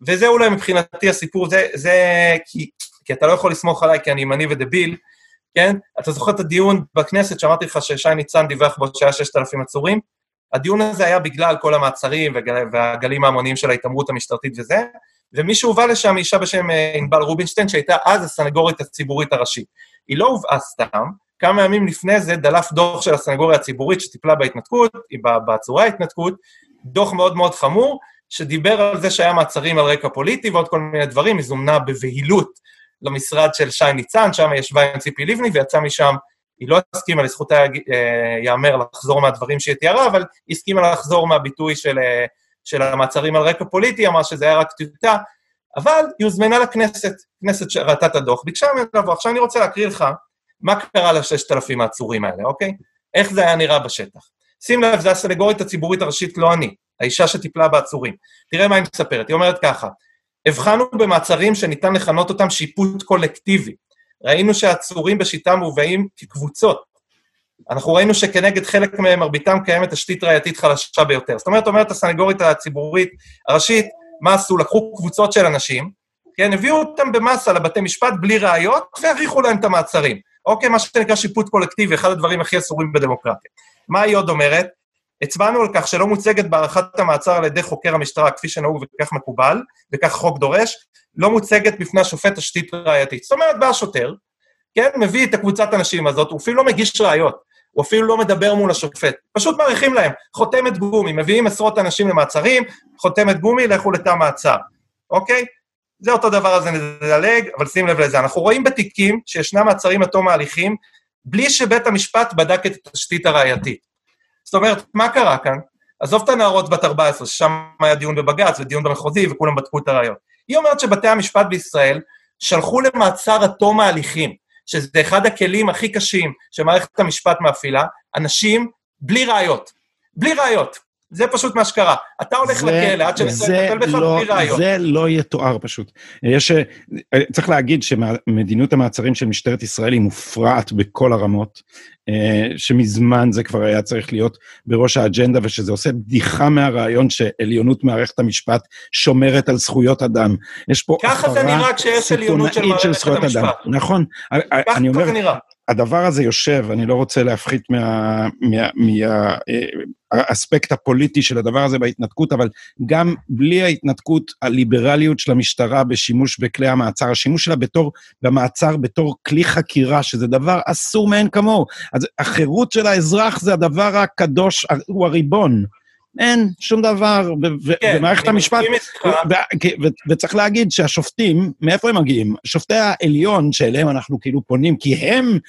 Speaker 2: וזה אולי מבחינתי הסיפור, זה, זה כי, כי אתה לא יכול לסמוך עליי כי אני ימני ודביל, כן? אתה זוכר את הדיון בכנסת שאמרתי לך ששי ניצן דיווח בו שהיה 6,000 עצורים? הדיון הזה היה בגלל כל המעצרים והגלים ההמוניים של ההתעמרות המשטרתית וזה, ומי שהובא לשם אישה בשם אה, ענבל רובינשטיין, שהייתה אז הסנגורית הציבורית הראשית. היא לא הובאה סתם, כמה ימים לפני זה דלף דוח של הסנגוריה הציבורית שטיפלה בהתנתקות, בעצורי ההתנתקות, דוח מאוד מאוד חמור, שדיבר על זה שהיה מעצרים על רקע פוליטי ועוד כל מיני דברים, היא זומנה בבהילות למשרד של שי ניצן, שם היא ישבה עם ציפי לבני ויצאה משם, היא לא הסכימה, לזכותה אה, ייאמר לחזור מהדברים שהיא תיארה, אבל היא הסכימה לחזור מהביטוי של, אה, של המעצרים על רקע פוליטי, אמרה שזה היה רק טיוטה, אבל היא הוזמנה לכנסת, כנסת שראתה את הדוח, ביקשה ממנו לבוא. עכשיו אני רוצה להקריא לך מה קרה לששת אלפים העצורים האלה, אוקיי? איך זה היה נראה בשטח. שים לב, זו הסנגורית הציבורית הראשית, לא אני, האישה שטיפלה בעצורים. תראה מה היא מספרת, היא אומרת ככה, הבחנו במעצרים שניתן לכנות אותם שיפוט קולקטיבי. ראינו שהעצורים בשיטה מובאים כקבוצות. אנחנו ראינו שכנגד חלק מהם, מרביתם קיימת תשתית ראייתית חלשה ביותר. זאת אומרת, אומרת הסנגורית הציבורית הראשית, מה עשו? לקחו קבוצות של אנשים, כן, הביאו אותם במסה לבתי משפט בלי ראיות, והאריכו להם את המעצרים. אוקיי, מה שנקרא שיפוט קולקטיבי, אחד הדברים הכי אסורים בדמוקרטיה. מה היא עוד אומרת? הצבענו על כך שלא מוצגת בהארכת המעצר על ידי חוקר המשטרה, כפי שנהוג וכך מקובל, וכך החוק דורש, לא מוצגת בפני השופט תשתית ראייתית. זאת אומרת, בא השוטר, כן, מביא את הקבוצת הנשים הזאת, הוא אפילו לא מגיש ראיות, הוא אפילו לא מדבר מול השופט, פשוט מעריכים להם, חותמת גומי, מביאים עשרות אנשים למעצרים, חותמת גומי, לכו לתא מעצר, אוקיי? זה אותו דבר, אז נדלג, אבל שים לב לזה. אנחנו רואים בתיקים שישנם מעצרים עד תום ההליכים, בלי שבית המשפט בדק את התשתית הראייתית. זאת אומרת, מה קרה כאן? עזוב את הנערות בת 14, ששם היה דיון בבג"ץ ודיון במחוזי וכולם בדקו את הראיות. היא אומרת שבתי המשפט בישראל שלחו למעצר עד תום ההליכים, שזה אחד הכלים הכי קשים שמערכת המשפט מאפילה, אנשים בלי ראיות. בלי ראיות. זה פשוט מה שקרה. אתה הולך לכלא עד שנסיים בך
Speaker 1: לא, בלי ראיות. זה לא יתואר פשוט. יש, צריך להגיד שמדיניות המעצרים של משטרת ישראל היא מופרעת בכל הרמות, אה, שמזמן זה כבר היה צריך להיות בראש האג'נדה, ושזה עושה בדיחה מהרעיון שעליונות מערכת המשפט שומרת על זכויות אדם. יש פה
Speaker 2: הפרה סיטונאית של זכויות אדם.
Speaker 1: נכון.
Speaker 2: ככה זה נראה.
Speaker 1: הדבר הזה יושב, אני לא רוצה להפחית מהאספקט מה, מה, הפוליטי של הדבר הזה בהתנתקות, אבל גם בלי ההתנתקות, הליברליות של המשטרה בשימוש בכלי המעצר, השימוש שלה בתור, במעצר בתור כלי חקירה, שזה דבר אסור מאין כמוהו. אז החירות של האזרח זה הדבר הקדוש, הוא הריבון. אין שום דבר כן, במערכת המשפט. וצריך להגיד שהשופטים, מאיפה הם מגיעים? שופטי העליון שאליהם אנחנו כאילו פונים, כי הם,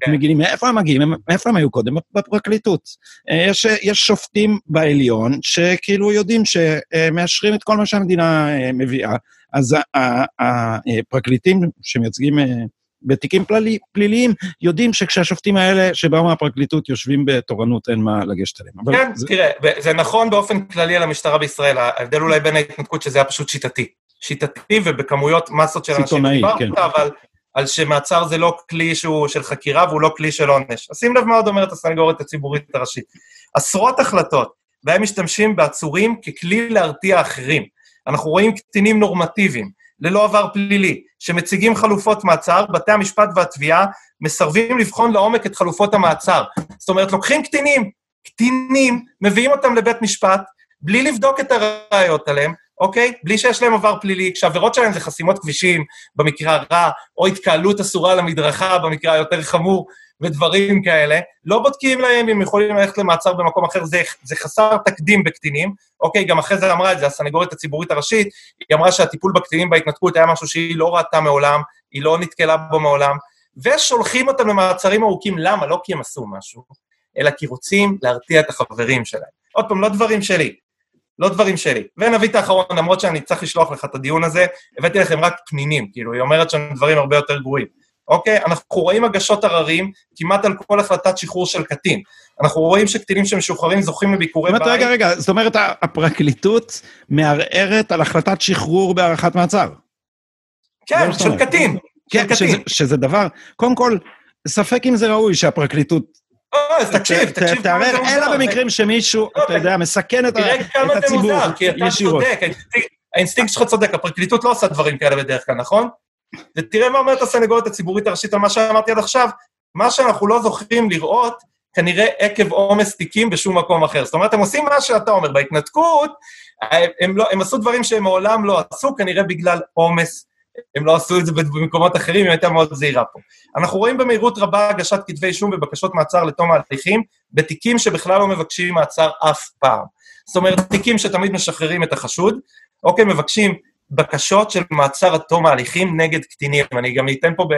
Speaker 1: כן. מגיעים, מאיפה הם מגיעים? מאיפה הם היו קודם? בפרקליטות. אה, יש, יש שופטים בעליון שכאילו יודעים שמאשרים את כל מה שהמדינה אה, מביאה, אז הפרקליטים שמייצגים אה, בתיקים פלילי, פליליים, יודעים שכשהשופטים האלה שבאו מהפרקליטות יושבים בתורנות, אין מה לגשת אליהם.
Speaker 2: כן, זה... תראה, זה נכון באופן כללי על המשטרה בישראל, ההבדל אולי בין ההתנתקות שזה היה פשוט שיטתי. שיטתי ובכמויות מסות של אנשים
Speaker 1: סיטונאי, כן.
Speaker 2: אבל על שמעצר זה לא כלי שהוא של חקירה והוא לא כלי של עונש. אז שים לב מה עוד אומרת הסנגורית הציבורית הראשית. עשרות החלטות בהם משתמשים בעצורים ככלי להרתיע אחרים. אנחנו רואים קטינים נורמטיביים, ללא עבר פלילי, שמציגים חלופות מעצר, בתי המשפט והתביעה מסרבים לבחון לעומק את חלופות המעצר. זאת אומרת, לוקחים קטינים, קטינים, מביאים אותם לבית משפט, בלי לבדוק את הראיות עליהם, אוקיי? בלי שיש להם עבר פלילי, כשהעבירות שלהם זה חסימות כבישים, במקרה הרע, או התקהלות אסורה על המדרכה, במקרה היותר חמור, ודברים כאלה. לא בודקים להם אם יכולים ללכת למעצר במקום אחר, זה, זה חסר תקדים בקטינים. אוקיי, גם אחרי זה אמרה את זה הסנגורית הציבורית הראשית, היא אמרה שהטיפול בקטינים בהתנתקות היה משהו שהיא לא ראתה מעולם, היא לא נתקלה בו מעולם, ושולחים אותם למעצרים ארוכים, למה? לא כי הם עשו משהו, אלא כי רוצים להרתיע את החברים שלהם. עוד פעם, לא דברים שלי, לא דברים שלי. ונביא את האחרון, למרות שאני צריך לשלוח לך את הדיון הזה, הבאתי לכם רק פנינים, כאילו, היא אומרת שם דברים הרבה יותר גרועים. אוקיי? אנחנו רואים הגשות עררים כמעט על כל החלטת שחרור של קטין. אנחנו רואים שקטינים שמשוחררים זוכים לביקורי
Speaker 1: בית. רגע, רגע, זאת אומרת, הפרקליטות מערערת על החלטת שחרור בהארכת מעצר.
Speaker 2: כן, של קטין.
Speaker 1: כן, שזה, שזה דבר, קודם כל, ספק אם זה ראוי שהפרקליטות...
Speaker 2: אה, אז תקשיב, תקשיב.
Speaker 1: תערער, אלא במקרים שמישהו, אתה יודע, מסכן את הציבור
Speaker 2: ישירות. האינסטינקט שלך צודק, הפרקליטות לא עושה דברים כאלה בדרך כלל, נכון? ותראה מה אומרת הסנגורית הציבורית הראשית על מה שאמרתי עד עכשיו, מה שאנחנו לא זוכרים לראות, כנראה עקב עומס תיקים בשום מקום אחר. זאת אומרת, הם עושים מה שאתה אומר. בהתנתקות, הם, לא, הם עשו דברים שהם מעולם לא עשו, כנראה בגלל עומס. הם לא עשו את זה במקומות אחרים, היא הייתה מאוד זהירה פה. אנחנו רואים במהירות רבה הגשת כתבי אישום ובקשות מעצר לתום ההליכים, בתיקים שבכלל לא מבקשים מעצר אף פעם. זאת אומרת, תיקים שתמיד משחררים את החשוד, אוקיי, מבקשים בקשות של מעצר עד תום ההליכים נגד קטינים. אני גם אתן פה, ב...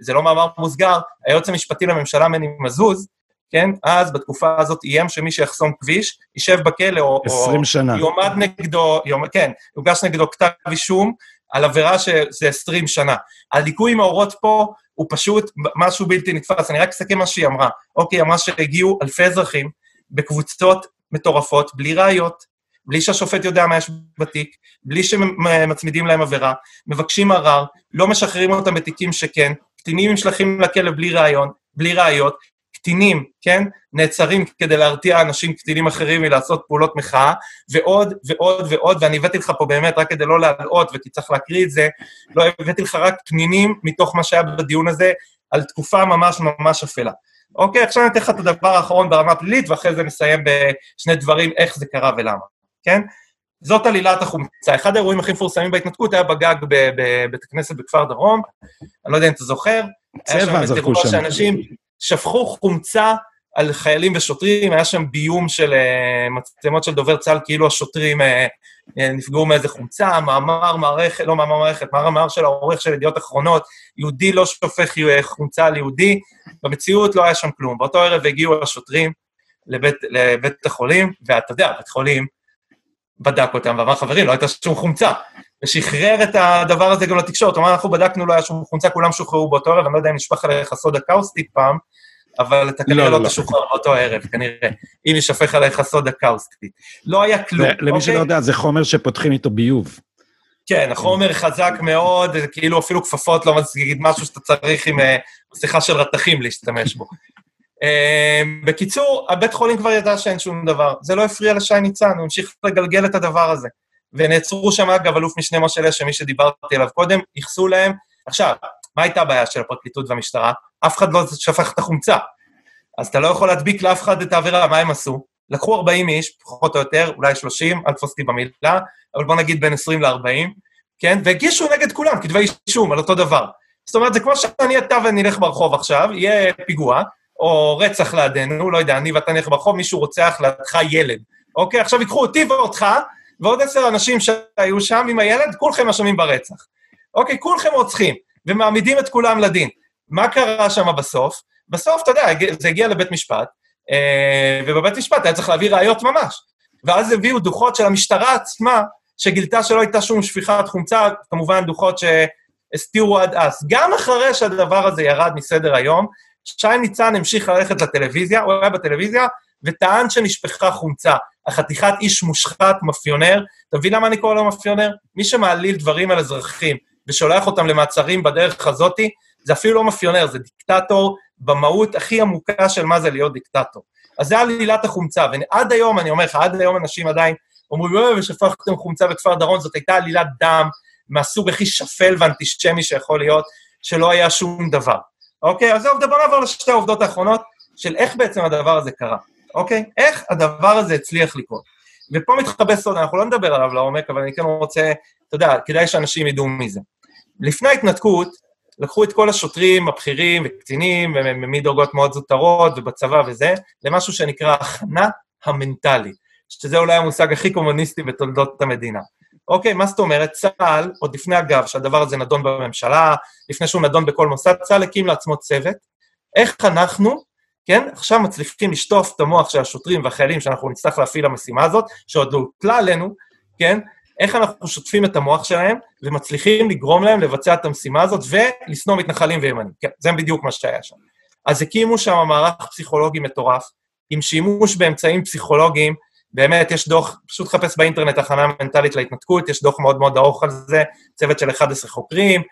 Speaker 2: זה לא מאמר מוסגר, היועץ המשפטי לממשלה מני מזוז, כן, אז בתקופה הזאת איים שמי שיחסום כביש, יישב בכלא, או...
Speaker 1: 20 שנה.
Speaker 2: יועמד נגדו, יומ... כן, יוגש נגדו כתב אישום על עבירה שזה 20 שנה. הליקוי מאורות פה הוא פשוט משהו בלתי נתפס. אני רק אסכם מה שהיא אמרה. אוקיי, אמרה שהגיעו אלפי אזרחים בקבוצות מטורפות, בלי ראיות, בלי שהשופט יודע מה יש בתיק, בלי שמצמידים להם עבירה, מבקשים ערר, לא משחררים אותם בתיקים שכן, קטינים נשלחים לכלא בלי ראיון, בלי ראיות, קטינים, כן, נעצרים כדי להרתיע אנשים קטינים אחרים מלעשות פעולות מחאה, ועוד ועוד ועוד, ואני הבאתי לך פה באמת, רק כדי לא להלאות, וכי צריך להקריא את זה, לא הבאתי לך רק פנינים מתוך מה שהיה בדיון הזה, על תקופה ממש ממש אפלה. אוקיי, עכשיו אני אתן לך את הדבר האחרון ברמה הפלילית, ואחרי זה נסיים בשני דברים, איך זה קרה ולמה. כן? זאת עלילת החומצה. אחד האירועים הכי מפורסמים בהתנתקות היה בגג בבית הכנסת בכפר דרום, אני לא יודע אם אתה זוכר.
Speaker 1: צבע זרקו שם.
Speaker 2: שאנשים שפכו חומצה על חיילים ושוטרים, היה שם ביום של uh, מצלמות של דובר צה"ל, כאילו השוטרים uh, uh, נפגעו מאיזה חומצה, מאמר מערכת, לא מאמר מערכת, מאמר של העורך של ידיעות אחרונות, יהודי לא שופך חומצה על יהודי, במציאות לא היה שם כלום. באותו ערב הגיעו השוטרים לבית, לבית החולים, ואתה יודע, בית חולים, בדק אותם ואמר, חברים, לא הייתה שום חומצה. ושחרר את הדבר הזה גם לתקשורת, אמר, אנחנו בדקנו, לא היה שום חומצה, כולם שוחררו באותו ערב, אני לא יודע אם נשפך עליך סודה קאוסטית פעם, אבל אתה כנראה לא, לא, לא תשוחרר באותו ערב, כנראה, אם יישפך עליך סודה קאוסטית. לא היה כלום,
Speaker 1: אוקיי? למי שלא יודע, זה חומר שפותחים איתו ביוב.
Speaker 2: כן, החומר חזק מאוד, כאילו אפילו כפפות לא מציג משהו שאתה צריך עם אה, מסכה של רתכים להשתמש בו. אה, בקיצור, הבית חולים כבר ידע שאין שום דבר. זה לא הפריע לשי ניצן, הוא המשיך לגלגל את הדבר הזה. ונעצרו שם, אגב, אלוף משנה משה לשם, מי שדיברתי עליו קודם, ייחסו להם. עכשיו, מה הייתה הבעיה של הפרקליטות והמשטרה? אף אחד לא שפך את החומצה. אז אתה לא יכול להדביק לאף אחד את העבירה, מה הם עשו? לקחו 40 איש, פחות או יותר, אולי 30, אל תפוס אותי במילה, אבל בוא נגיד בין 20 ל-40, כן? והגישו נגד כולם כתבי אישום על אותו דבר. זאת אומרת, זה כמו שאני אתה ואני אלך ברחוב עכשיו, יהיה פיגוע, או רצח לידינו, לא יודע, אני ואתה נלך ברחוב, מישהו רוצח לידך ילד. אוקיי? עכשיו ייקחו אותי ואותך, ועוד עשר אנשים שהיו שם עם הילד, כולכם אשמים ברצח. אוקיי? כולכם רוצחים, ומעמידים את כולם לדין. מה קרה שם בסוף? בסוף, אתה יודע, זה הגיע לבית משפט, אה, ובבית משפט היה צריך להביא ראיות ממש. ואז הביאו דוחות של המשטרה עצמה, שגילתה שלא הייתה שום שפיכת חומצה, כמובן דוחות שהסתירו עד אז. גם אחרי שהדבר הזה ירד מסדר היום, שי ניצן המשיך ללכת לטלוויזיה, הוא היה בטלוויזיה, וטען שנשפכה חומצה. החתיכת איש מושחת, מאפיונר, אתה מבין למה אני קורא לו מאפיונר? מי שמעליל דברים על אזרחים ושולח אותם למעצרים בדרך הזאתי, זה אפילו לא מאפיונר, זה דיקטטור במהות הכי עמוקה של מה זה להיות דיקטטור. אז זה עלילת החומצה, ועד היום, אני אומר לך, עד היום אנשים עדיין אומרים, אוי, ושפכתם חומצה בכפר דרון, זאת הייתה עלילת דם מהסוג הכי שפל ואנטישמי שיכול להיות, שלא היה שום דבר. אוקיי? אז זהו, בוא נעבור לשתי העובדות האחרונות של איך בעצם הדבר הזה קרה, אוקיי? איך הדבר הזה הצליח לקרות. ופה מתחבא סוד, אנחנו לא נדבר עליו לעומק, אבל אני כן רוצה, אתה יודע, כדאי שאנשים ידעו מי זה. לפני ההתנתקות, לקחו את כל השוטרים הבכירים וקצינים, ומדרגות מאוד זוטרות ובצבא וזה, למשהו שנקרא הכנה המנטלית, שזה אולי המושג הכי קומוניסטי בתולדות המדינה. אוקיי, מה זאת אומרת? צה"ל, עוד לפני אגב, שהדבר הזה נדון בממשלה, לפני שהוא נדון בכל מוסד, צה"ל הקים לעצמו צוות. איך אנחנו, כן, עכשיו מצליחים לשטוף את המוח של השוטרים והחיילים שאנחנו נצטרך להפעיל למשימה הזאת, שעוד לא הוטלה עלינו, כן, איך אנחנו שוטפים את המוח שלהם ומצליחים לגרום להם לבצע את המשימה הזאת ולשנוא מתנחלים וימנים. כן, זה בדיוק מה שהיה שם. אז הקימו שם מערך פסיכולוגי מטורף, עם שימוש באמצעים פסיכולוגיים, באמת, יש דוח, פשוט חפש באינטרנט הכנה מנטלית להתנתקות, יש דוח מאוד מאוד ארוך על זה, צוות של 11 חוקרים,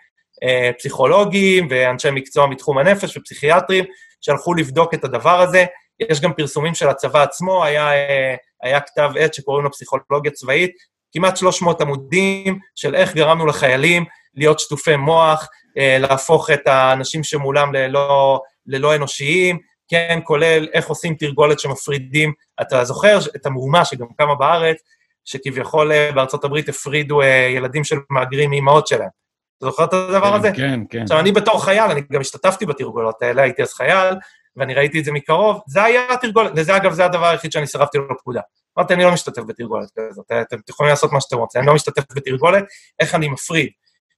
Speaker 2: אה, פסיכולוגים ואנשי מקצוע מתחום הנפש ופסיכיאטרים, שהלכו לבדוק את הדבר הזה. יש גם פרסומים של הצבא עצמו, היה, אה, היה כתב עת שקוראים לו פסיכולוגיה צבאית, כמעט 300 עמודים של איך גרמנו לחיילים להיות שטופי מוח, אה, להפוך את האנשים שמולם ללא, ללא אנושיים, כן, כולל איך עושים תרגולת שמפרידים, אתה זוכר את המהומה שגם קמה בארץ, שכביכול אה, בארצות הברית הפרידו אה, ילדים של מהגרים מאמהות שלהם. אתה זוכר את הדבר כן, הזה?
Speaker 1: כן, כן.
Speaker 2: עכשיו, אני בתור חייל, אני גם השתתפתי בתרגולות האלה, הייתי אז חייל, ואני ראיתי את זה מקרוב, זה היה התרגולת, וזה אגב, זה הדבר היחיד שאני סירבתי לו לפקודה. אמרתי, אני לא משתתף בתרגולת כזאת, אתם יכולים לעשות מה שאתם רוצים, אני לא משתתף בתרגולת, איך אני מפריד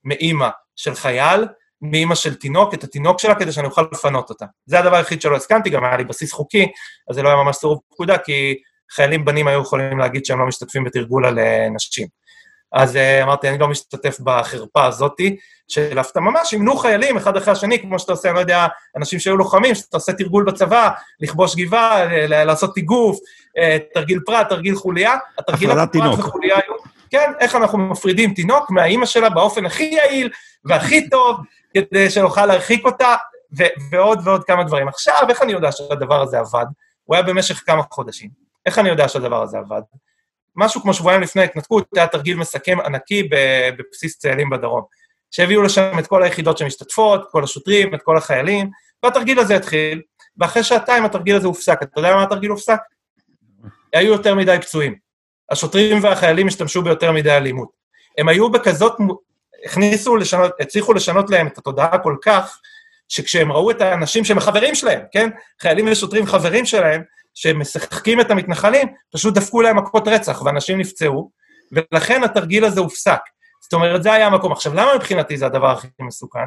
Speaker 2: מאימא של חייל, מאימא של תינוק, את התינוק שלה, כדי שאני אוכל לפנות אותה. זה הדבר היחיד שלא הסכמתי, גם היה לי בסיס חוקי, אז זה לא היה ממש סירוב פקודה, כי חיילים בנים היו יכולים להגיד שהם לא משתתפים בתרגול על אה, נשים. אז uh, אמרתי, אני לא משתתף בחרפה הזאתי, של אתה ממש ימנו חיילים אחד אחרי השני, כמו שאתה עושה, אני לא יודע, אנשים שהיו לוחמים, שאתה עושה תרגול בצבא, לכבוש גבעה, לעשות תיגוף, uh, תרגיל פרט, תרגיל חוליה,
Speaker 1: התרגיל הפרט וחוליה היו,
Speaker 2: כן, איך אנחנו מפרידים תינוק מהאימא שלה באופן הכי יעיל והכי טוב, כדי שנוכל להרחיק אותה, ו- ועוד ועוד כמה דברים. עכשיו, איך אני יודע שהדבר הזה עבד? הוא היה במשך כמה חודשים. איך אני יודע שהדבר הזה עבד? משהו כמו שבועיים לפני ההתנתקות, היה תרגיל מסכם ענקי בבסיס צאלים בדרום. שהביאו לשם את כל היחידות שמשתתפות, כל השוטרים, את כל החיילים, והתרגיל הזה התחיל, ואחרי שעתיים התרגיל הזה הופסק. אתה יודע למה התרגיל הופסק? היו יותר מדי פצועים. השוטרים והחיילים השתמשו ביותר מדי אלימות. הם היו בכזאת, הכניסו לשנות, הצליחו לשנות להם את התודעה כל כך, שכשהם ראו את האנשים שהם החברים שלהם, כן? חיילים ושוטרים חברים שלהם, שמשחקים את המתנחלים, פשוט דפקו להם מכות רצח, ואנשים נפצעו, ולכן התרגיל הזה הופסק. זאת אומרת, זה היה המקום. עכשיו, למה מבחינתי זה הדבר הכי מסוכן?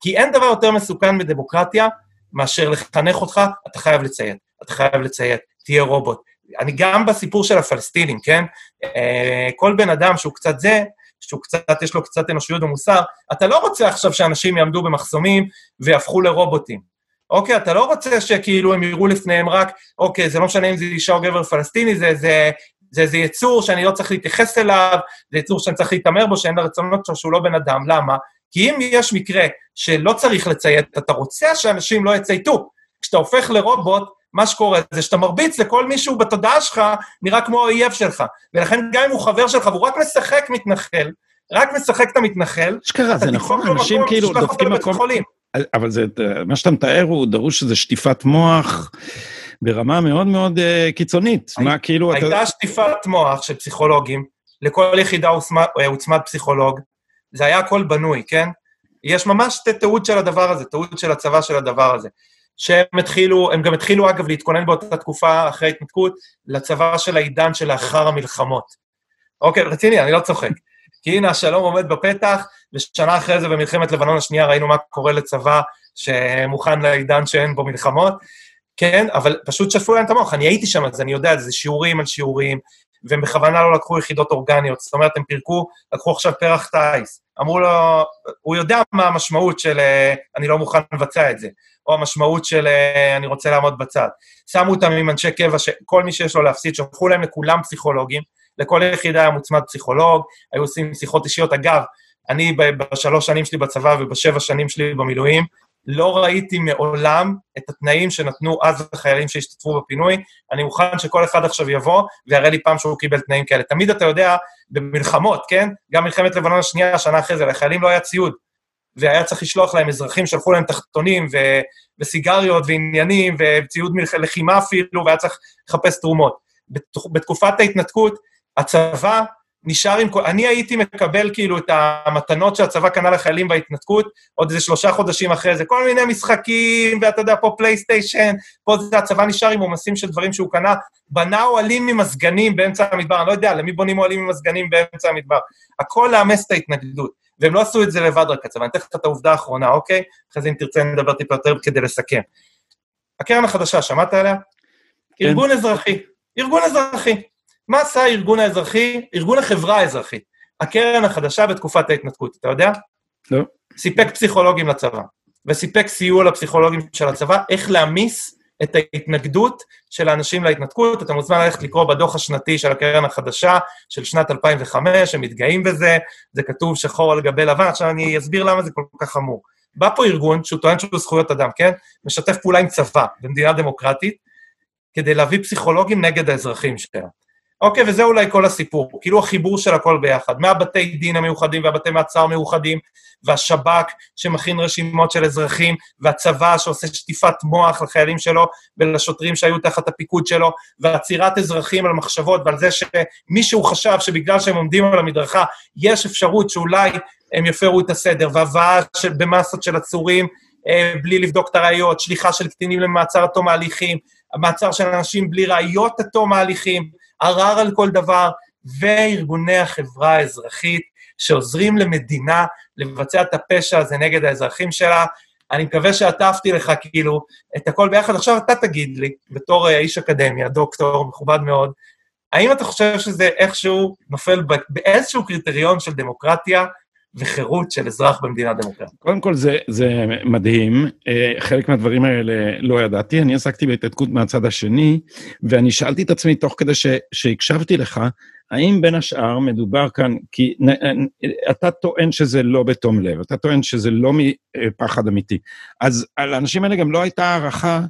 Speaker 2: כי אין דבר יותר מסוכן בדמוקרטיה מאשר לחנך אותך, אתה חייב לציית, אתה חייב לציית, תהיה רובוט. אני גם בסיפור של הפלסטינים, כן? אה, כל בן אדם שהוא קצת זה, שהוא קצת, יש לו קצת אנושיות ומוסר, אתה לא רוצה עכשיו שאנשים יעמדו במחסומים ויהפכו לרובוטים. אוקיי, אתה לא רוצה שכאילו הם יראו לפניהם רק, אוקיי, זה לא משנה אם זה אישה או גבר פלסטיני, זה, זה, זה איזה יצור שאני לא צריך להתייחס אליו, זה יצור שאני צריך להתעמר בו, שאין לרצונות שלו, שהוא לא בן אדם. למה? כי אם יש מקרה שלא צריך לציית, אתה רוצה שאנשים לא יצייתו. כשאתה הופך לרובוט, מה שקורה זה שאתה מרביץ לכל מישהו בתודעה שלך, נראה כמו האויב שלך. ולכן גם אם הוא חבר שלך והוא רק משחק מתנחל, רק משחק את המתנחל,
Speaker 1: אשכרה, זה נכון, אנשים כאילו דופקים מקום... אבל זה, מה שאתה מתאר הוא דרוש איזו שטיפת מוח ברמה מאוד מאוד uh, קיצונית. הי, מה כאילו...
Speaker 2: הייתה אתה... שטיפת מוח של פסיכולוגים, לכל יחידה אה, הוצמד פסיכולוג, זה היה הכל בנוי, כן? יש ממש תיעוד של הדבר הזה, תיעוד של הצבא של הדבר הזה. שהם התחילו, הם גם התחילו אגב להתכונן באותה תקופה אחרי ההתנתקות לצבא של העידן שלאחר המלחמות. אוקיי, רציני, אני לא צוחק. כי הנה השלום עומד בפתח, ושנה אחרי זה במלחמת לבנון השנייה ראינו מה קורה לצבא שמוכן לעידן שאין בו מלחמות. כן, אבל פשוט שפו להם את המוח. אני הייתי שם, אז אני יודע, זה שיעורים על שיעורים, והם בכוונה לא לקחו יחידות אורגניות. זאת אומרת, הם פירקו, לקחו עכשיו פרח טיס. אמרו לו, הוא יודע מה המשמעות של אה, אני לא מוכן לבצע את זה, או המשמעות של אה, אני רוצה לעמוד בצד. שמו אותם עם אנשי קבע, שכל מי שיש לו להפסיד, שלחו להם לכולם פסיכולוגים, לכל יחידה היה מוצמד פסיכולוג, היו עושים שיחות אישיות. אגב, אני בשלוש שנים שלי בצבא ובשבע שנים שלי במילואים, לא ראיתי מעולם את התנאים שנתנו אז לחיילים שהשתתפו בפינוי. אני מוכן שכל אחד עכשיו יבוא ויראה לי פעם שהוא קיבל תנאים כאלה. תמיד אתה יודע, במלחמות, כן? גם מלחמת לבנון השנייה, שנה אחרי זה, לחיילים לא היה ציוד. והיה צריך לשלוח להם אזרחים, שלחו להם תחתונים ו... וסיגריות ועניינים וציוד לחימה אפילו, והיה צריך לחפש תרומות. בתקופת ההתנתקות, הצבא נשאר עם כל... אני הייתי מקבל כאילו את המתנות שהצבא קנה לחיילים בהתנתקות, עוד איזה שלושה חודשים אחרי זה, כל מיני משחקים, ואתה יודע, פה פלייסטיישן, פה זה הצבא נשאר עם עומסים של דברים שהוא קנה, בנה אוהלים ממזגנים באמצע המדבר, אני לא יודע, למי בונים אוהלים ממזגנים באמצע המדבר? הכל לאמץ את ההתנגדות. והם לא עשו את זה לבד רק הצבא, אני אתן לך את העובדה האחרונה, אוקיי? אחרי זה אם תרצה נדבר טיפה יותר כדי לסכם. הקרן החדשה, שמעת עליה? כן. ארגון אזרחי. ארגון אזרחי. מה עשה הארגון האזרחי, ארגון החברה האזרחית? הקרן החדשה בתקופת ההתנתקות, אתה יודע?
Speaker 1: לא.
Speaker 2: סיפק פסיכולוגים לצבא, וסיפק סיוע לפסיכולוגים של הצבא, איך להמיס את ההתנגדות של האנשים להתנתקות. אתה מוזמן ללכת לקרוא בדוח השנתי של הקרן החדשה של שנת 2005, הם מתגאים בזה, זה כתוב שחור על גבי לבן, עכשיו אני אסביר למה זה כל כך חמור. בא פה ארגון שהוא טוען שהוא זכויות אדם, כן? משתף פעולה עם צבא במדינה דמוקרטית, כדי להביא פסיכולוגים נגד האזרחים שלה. אוקיי, וזה אולי כל הסיפור, כאילו החיבור של הכל ביחד, מהבתי דין המיוחדים והבתי מעצר המיוחדים, והשב"כ שמכין רשימות של אזרחים, והצבא שעושה שטיפת מוח לחיילים שלו ולשוטרים שהיו תחת הפיקוד שלו, ועצירת אזרחים על מחשבות ועל זה שמישהו חשב שבגלל שהם עומדים על המדרכה, יש אפשרות שאולי הם יפרו את הסדר, והבאה במסות של עצורים אה, בלי לבדוק את הראיות, שליחה של קטינים למעצר עד תום ההליכים, מעצר של אנשים בלי ראיות עד תום ההליכים, ערר על כל דבר, וארגוני החברה האזרחית שעוזרים למדינה לבצע את הפשע הזה נגד האזרחים שלה. אני מקווה שעטפתי לך כאילו את הכל ביחד. עכשיו אתה תגיד לי, בתור אה, איש אקדמיה, דוקטור, מכובד מאוד, האם אתה חושב שזה איכשהו נופל באיזשהו קריטריון של דמוקרטיה וחירות של אזרח במדינה דמוקרטית.
Speaker 1: קודם כל זה, זה מדהים, אה, חלק מהדברים האלה לא ידעתי, אני עסקתי בהתעתקות מהצד השני, ואני שאלתי את עצמי תוך כדי ש, שהקשבתי לך, האם בין השאר מדובר כאן, כי אתה טוען שזה לא בתום לב, אתה טוען שזה לא מפחד אמיתי, אז לאנשים האלה גם לא הייתה הערכה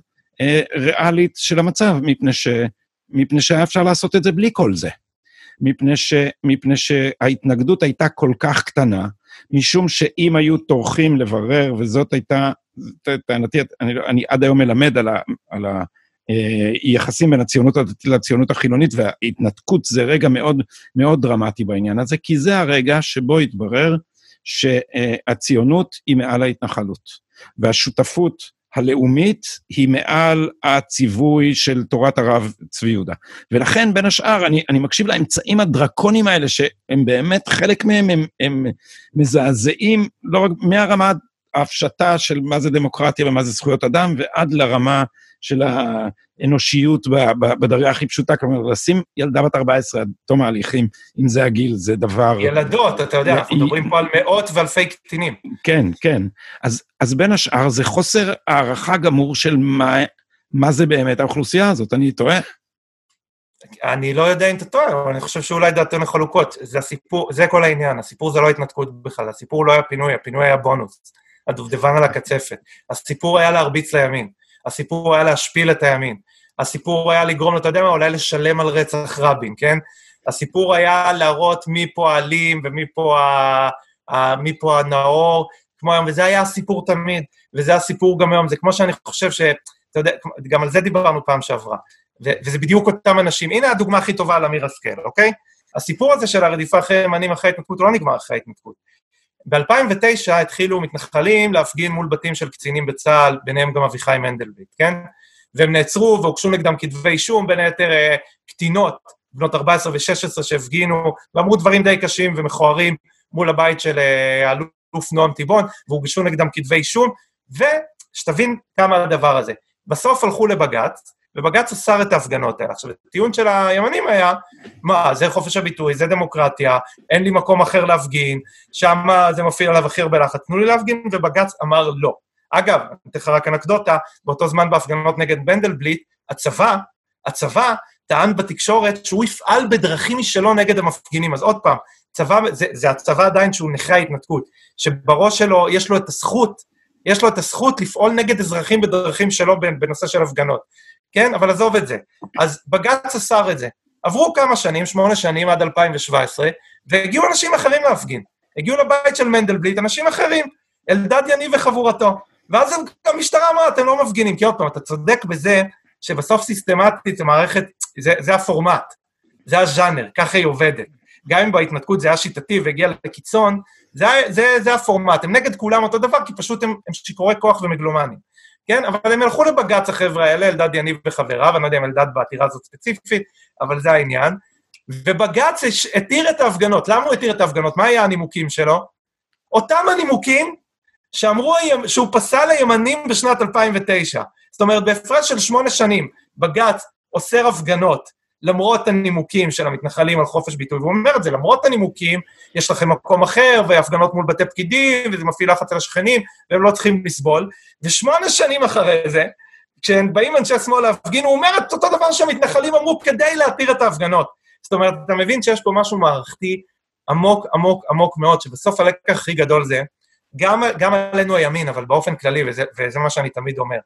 Speaker 1: אה, ריאלית של המצב, מפני, ש, מפני שהיה אפשר לעשות את זה בלי כל זה. מפני, ש, מפני שההתנגדות הייתה כל כך קטנה, משום שאם היו טורחים לברר, וזאת הייתה, טענתי, אני, אני עד היום מלמד על, ה, על היחסים בין הציונות הדתית לציונות החילונית, וההתנתקות זה רגע מאוד מאוד דרמטי בעניין הזה, כי זה הרגע שבו התברר שהציונות היא מעל ההתנחלות, והשותפות הלאומית היא מעל הציווי של תורת הרב צבי יהודה. ולכן, בין השאר, אני, אני מקשיב לאמצעים הדרקוניים האלה, שהם באמת, חלק מהם הם, הם מזעזעים, לא רק מהרמה ההפשטה של מה זה דמוקרטיה ומה זה זכויות אדם, ועד לרמה של האנושיות בדרגה הכי פשוטה, כלומר, לשים ילדה בת 14 עד תום ההליכים, אם זה הגיל, זה דבר...
Speaker 2: ילדות, אתה יודע, אנחנו מדברים פה על מאות ואלפי קטינים.
Speaker 1: כן, כן. אז, אז בין השאר זה חוסר הערכה גמור של מה, מה זה באמת האוכלוסייה הזאת, אני טועה?
Speaker 2: אני לא יודע אם אתה טועה, אבל אני חושב שאולי דעתנו חלוקות. זה הסיפור, זה כל העניין, הסיפור זה לא התנתקות בכלל, הסיפור לא היה פינוי, הפינוי היה בונוס. הדובדבן על הקצפת. הסיפור היה להרביץ לימין. הסיפור היה להשפיל את הימין. הסיפור היה לגרום, אתה יודע מה, אולי לשלם על רצח רבין, כן? הסיפור היה להראות מי פה האלים ומי פה, ה... ה... מי פה הנאור, כמו היום, וזה היה הסיפור תמיד, וזה הסיפור גם היום. זה כמו שאני חושב ש... אתה יודע, גם על זה דיברנו פעם שעברה. ו- וזה בדיוק אותם אנשים. הנה הדוגמה הכי טובה על אמיר השכל, אוקיי? הסיפור הזה של הרדיפה אחרי ימנים אחרי ההתנתקות לא נגמר אחרי ההתנתקות. ב-2009 התחילו מתנחלים להפגין מול בתים של קצינים בצה"ל, ביניהם גם אביחי מנדלבליט, כן? והם נעצרו והוגשו נגדם כתבי אישום, בין היתר אה, קטינות, בנות 14 ו-16 שהפגינו, ואמרו דברים די קשים ומכוערים מול הבית של אה, האלוף נועם תיבון, והוגשו נגדם כתבי אישום, ושתבין כמה הדבר הזה. בסוף הלכו לבג"ץ, ובג"ץ אסר את ההפגנות האלה. עכשיו, הטיעון של הימנים היה, מה, זה חופש הביטוי, זה דמוקרטיה, אין לי מקום אחר להפגין, שם זה מפעיל עליו הכי הרבה לחץ, תנו לי להפגין, ובג"ץ אמר לא. אגב, אני אתן לך רק אנקדוטה, באותו זמן בהפגנות נגד מנדלבליט, הצבא, הצבא טען בתקשורת שהוא יפעל בדרכים משלו נגד המפגינים. אז עוד פעם, צבא, זה, זה הצבא עדיין שהוא נכה ההתנתקות, שבראש שלו יש לו את הזכות, יש לו את הזכות לפעול נגד אזרחים בדרכים שלו בנושא של הפגנות. כן? אבל עזוב את זה. אז בג"ץ אסר את זה. עברו כמה שנים, שמונה שנים עד 2017, והגיעו אנשים אחרים להפגין. הגיעו לבית של מנדלבליט אנשים אחרים, אלדד יניב וחבורתו. ואז המשטרה אמרה, אתם לא מפגינים, כי עוד פעם, אתה צודק בזה שבסוף סיסטמטית זה מערכת, זה, זה הפורמט, זה הז'אנר, ככה היא עובדת. גם אם בהתנתקות זה היה שיטתי והגיע לקיצון, זה, זה, זה הפורמט, הם נגד כולם אותו דבר, כי פשוט הם, הם שיכורי כוח ומגלומנים. כן? אבל הם הלכו לבג"ץ, החבר'ה האלה, אלדד יניב וחבריו, אני לא יודע אם אלדד בעתירה הזאת ספציפית, אבל זה העניין. ובג"ץ התיר את ההפגנות. למה הוא התיר את ההפגנות? מה היה הנימוקים שלו? אותם הנימוקים שאמרו שהוא פסל לימנים בשנת 2009. זאת אומרת, בהפרש של שמונה שנים, בג"ץ אוסר הפגנות למרות הנימוקים של המתנחלים על חופש ביטוי, והוא אומר את זה, למרות הנימוקים, יש לכם מקום אחר, והפגנות מול בתי פקידים, וזה מפעיל לחץ על השכנים, והם לא צריכים לסבול. ושמונה שנים אחרי זה, כשהם באים אנשי שמאל להפגין, הוא אומר את אותו דבר שהמתנחלים אמרו כדי להתיר את ההפגנות. זאת אומרת, אתה מבין שיש פה משהו מערכתי עמוק, עמוק, עמוק מאוד, שבסוף הלקח הכי גדול זה, גם, גם עלינו הימין, אבל באופן כללי, וזה, וזה מה שאני תמיד אומר,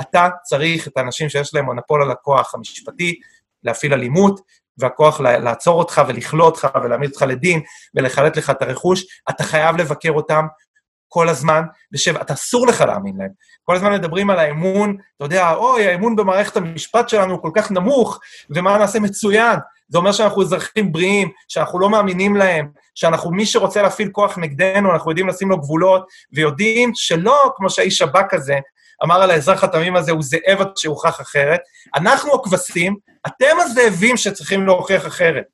Speaker 2: אתה צריך את האנשים שיש להם מונופול על הכוח המשפטי, להפעיל אלימות, והכוח לעצור אותך ולכלוא אותך ולהעמיד אותך לדין ולחלט לך את הרכוש, אתה חייב לבקר אותם כל הזמן, ושב, אתה אסור לך להאמין להם. כל הזמן מדברים על האמון, אתה יודע, אוי, האמון במערכת המשפט שלנו הוא כל כך נמוך, ומה נעשה מצוין. זה אומר שאנחנו אזרחים בריאים, שאנחנו לא מאמינים להם, שאנחנו, מי שרוצה להפעיל כוח נגדנו, אנחנו יודעים לשים לו גבולות, ויודעים שלא כמו שהאיש שב"כ הזה, אמר על האזרח התמים הזה, הוא זאב עד שהוכח אחרת. אנחנו הכבשים, אתם הזאבים שצריכים להוכיח אחרת.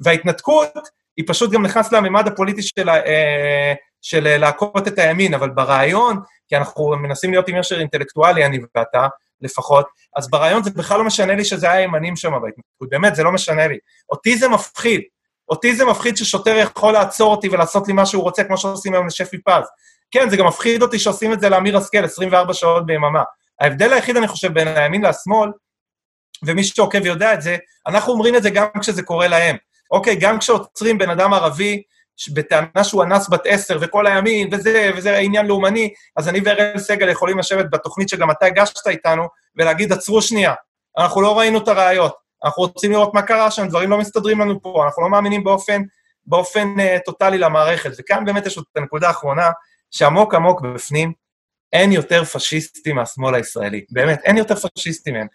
Speaker 2: וההתנתקות, היא פשוט גם נכנסת לממד הפוליטי של, אה, של להכות את הימין, אבל ברעיון, כי אנחנו מנסים להיות עם ישר אינטלקטואלי, אני ואתה, לפחות, אז ברעיון זה בכלל לא משנה לי שזה היה ימנים שם בהתנתקות, באמת, זה לא משנה לי. אותי זה מפחיד. אותי זה מפחיד ששוטר יכול לעצור אותי ולעשות לי מה שהוא רוצה, כמו שעושים היום לשפי פז. כן, זה גם מפחיד אותי שעושים את זה לאמיר השכל 24 שעות ביממה. ההבדל היחיד, אני חושב, בין הימין לשמאל, ומי שעוקב יודע את זה, אנחנו אומרים את זה גם כשזה קורה להם. אוקיי, גם כשעוצרים בן אדם ערבי, בטענה שהוא אנס בת עשר, וכל הימין, וזה, וזה עניין לאומני, אז אני ואראל סגל יכולים לשבת בתוכנית שגם אתה הגשת איתנו, ולהגיד, עצרו שנייה, אנחנו לא ראינו את הראיות, אנחנו רוצים לראות מה קרה שם, דברים לא מסתדרים לנו פה, אנחנו לא מאמינים באופן, באופן uh, טוטאלי למערכת. וכאן באמת יש את הנקודה האחרונה, שעמוק עמוק בפנים, אין יותר פשיסטים מהשמאל הישראלי. באמת, אין יותר פשיסטים מהם.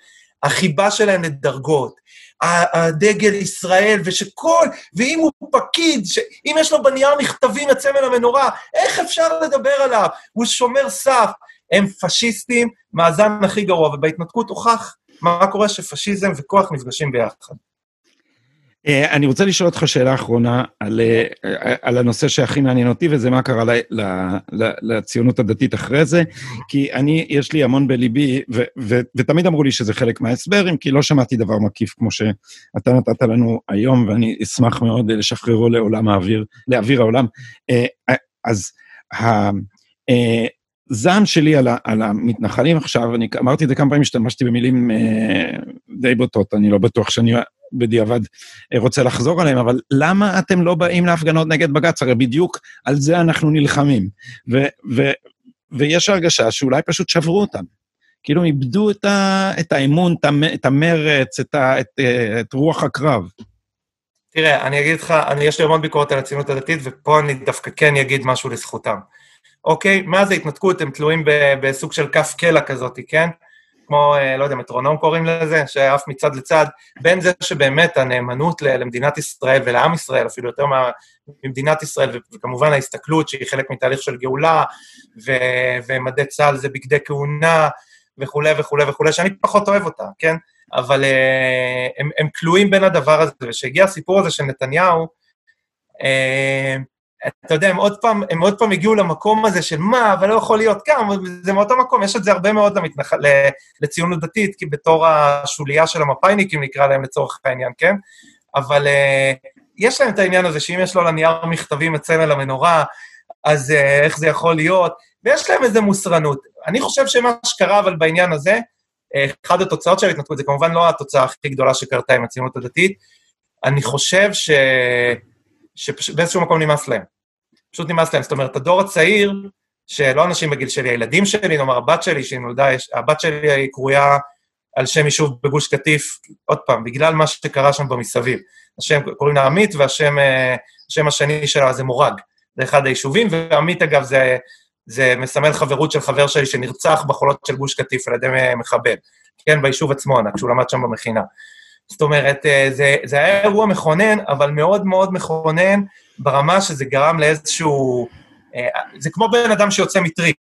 Speaker 2: החיבה שלהם לדרגות, הדגל ישראל, ושכל, ואם הוא פקיד, אם יש לו בנייר מכתבים את סמל המנורה, איך אפשר לדבר עליו? הוא שומר סף. הם פשיסטים מהזן הכי גרוע, ובהתנתקות הוכח מה קורה שפשיזם וכוח נפגשים ביחד.
Speaker 1: אה, אני רוצה לשאול אותך שאלה אחרונה על, אה, על הנושא שהכי מעניין אותי, וזה מה קרה ל, ל, ל, לציונות הדתית אחרי זה, כי אני, יש לי המון בליבי, ו, ו, ותמיד אמרו לי שזה חלק מההסבר, אם כי לא שמעתי דבר מקיף כמו שאתה נתת לנו היום, ואני אשמח מאוד לשחררו לעולם האוויר, לאוויר העולם. אה, אז הזעם שלי על, ה, על המתנחלים עכשיו, אני אמרתי את זה כמה פעמים, השתמשתי במילים די בוטות, אני לא בטוח שאני בדיעבד אה, רוצה לחזור עליהם, אבל למה אתם לא באים להפגנות נגד בג"ץ? הרי בדיוק על זה אנחנו נלחמים. ו- ו- ויש הרגשה שאולי פשוט שברו אותם. כאילו איבדו את, ה- את האמון, את המרץ, את, ה- את, אה, את רוח הקרב.
Speaker 2: תראה, אני אגיד לך, אני, יש לי המון ביקורת על הציונות הדתית, ופה אני דווקא כן אגיד משהו לזכותם. אוקיי? מאז ההתנתקות הם תלויים בסוג של כף קלע כזאת, כן? כמו, אה, לא יודע, מטרונום קוראים לזה, שעף מצד לצד, בין זה שבאמת הנאמנות למדינת ישראל ולעם ישראל, אפילו יותר ממדינת ישראל, וכמובן ההסתכלות שהיא חלק מתהליך של גאולה, ו- ומדי צה"ל זה בגדי כהונה, וכולי וכולי וכולי, שאני פחות אוהב אותה, כן? אבל uh, הם, הם כלואים בין הדבר הזה, וכשהגיע הסיפור הזה של נתניהו, uh, אתה יודע, הם עוד פעם, הם עוד פעם הגיעו למקום הזה של מה, אבל לא יכול להיות כאן, זה מאותו מקום, יש את זה הרבה מאוד למתנח... לציונות דתית, כי בתור השוליה של המפאיניקים נקרא להם לצורך העניין, כן? אבל uh, יש להם את העניין הזה שאם יש לו לנייר מכתבים את סמל המנורה, אז uh, איך זה יכול להיות? ויש להם איזו מוסרנות. אני חושב שמה שקרה, אבל בעניין הזה, uh, אחת התוצאות של ההתנתקות, זה כמובן לא התוצאה הכי גדולה שקרתה עם הציונות הדתית, אני חושב ש... שבאיזשהו מקום נמאס להם. פשוט נמאס להם. זאת אומרת, הדור הצעיר, שלא אנשים בגיל שלי, הילדים שלי, נאמר הבת שלי, שהיא נולדה, הבת שלי היא קרויה על שם יישוב בגוש קטיף, עוד פעם, בגלל מה שקרה שם במסביב. השם, קוראים לה עמית, והשם אה, השני שלה זה מורג. זה אחד היישובים, ועמית, אגב, זה, זה מסמל חברות של חבר שלי שנרצח בחולות של גוש קטיף על ידי מחבל, כן, ביישוב עצמו, כשהוא למד שם במכינה. זאת אומרת, אה, זה, זה היה אירוע מכונן, אבל מאוד מאוד מכונן ברמה שזה גרם לאיזשהו... אה, זה כמו בן אדם שיוצא מטריפ,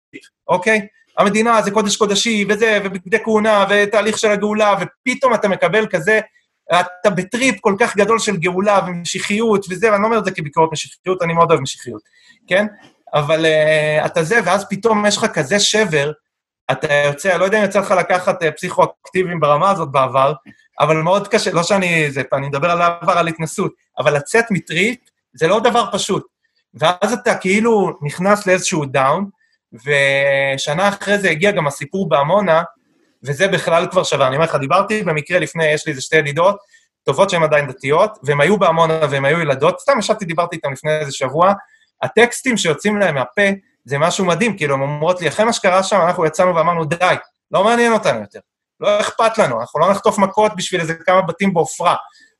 Speaker 2: אוקיי? המדינה זה קודש קודשי, וזה, ובגדי כהונה, ותהליך של הגאולה, ופתאום אתה מקבל כזה, אתה בטריפ כל כך גדול של גאולה ומשיחיות וזה, ואני לא אומר את זה כביקורת משיחיות, אני מאוד אוהב משיחיות, כן? אבל uh, אתה זה, ואז פתאום יש לך כזה שבר, אתה יוצא, לא יודע אם יצא לך לקחת uh, פסיכואקטיביים ברמה הזאת בעבר, אבל מאוד קשה, לא שאני, זה, אני מדבר על העבר, על התנסות, אבל לצאת מטריפ זה לא דבר פשוט. ואז אתה כאילו נכנס לאיזשהו דאון, ושנה אחרי זה הגיע גם הסיפור בעמונה, וזה בכלל כבר שווה. אני אומר לך, דיברתי במקרה לפני, יש לי איזה שתי ידידות, טובות שהן עדיין דתיות, והן היו בעמונה והן היו ילדות, סתם ישבתי, דיברתי איתן לפני איזה שבוע, הטקסטים שיוצאים להם מהפה, זה משהו מדהים, כאילו, הן אומרות לי, אחרי מה שקרה שם, אנחנו יצאנו ואמרנו, די, לא מעניין אותנו יותר. לא אכפת לנו, אנחנו לא נחטוף מכות בשביל איזה כמה בתים בעופרה,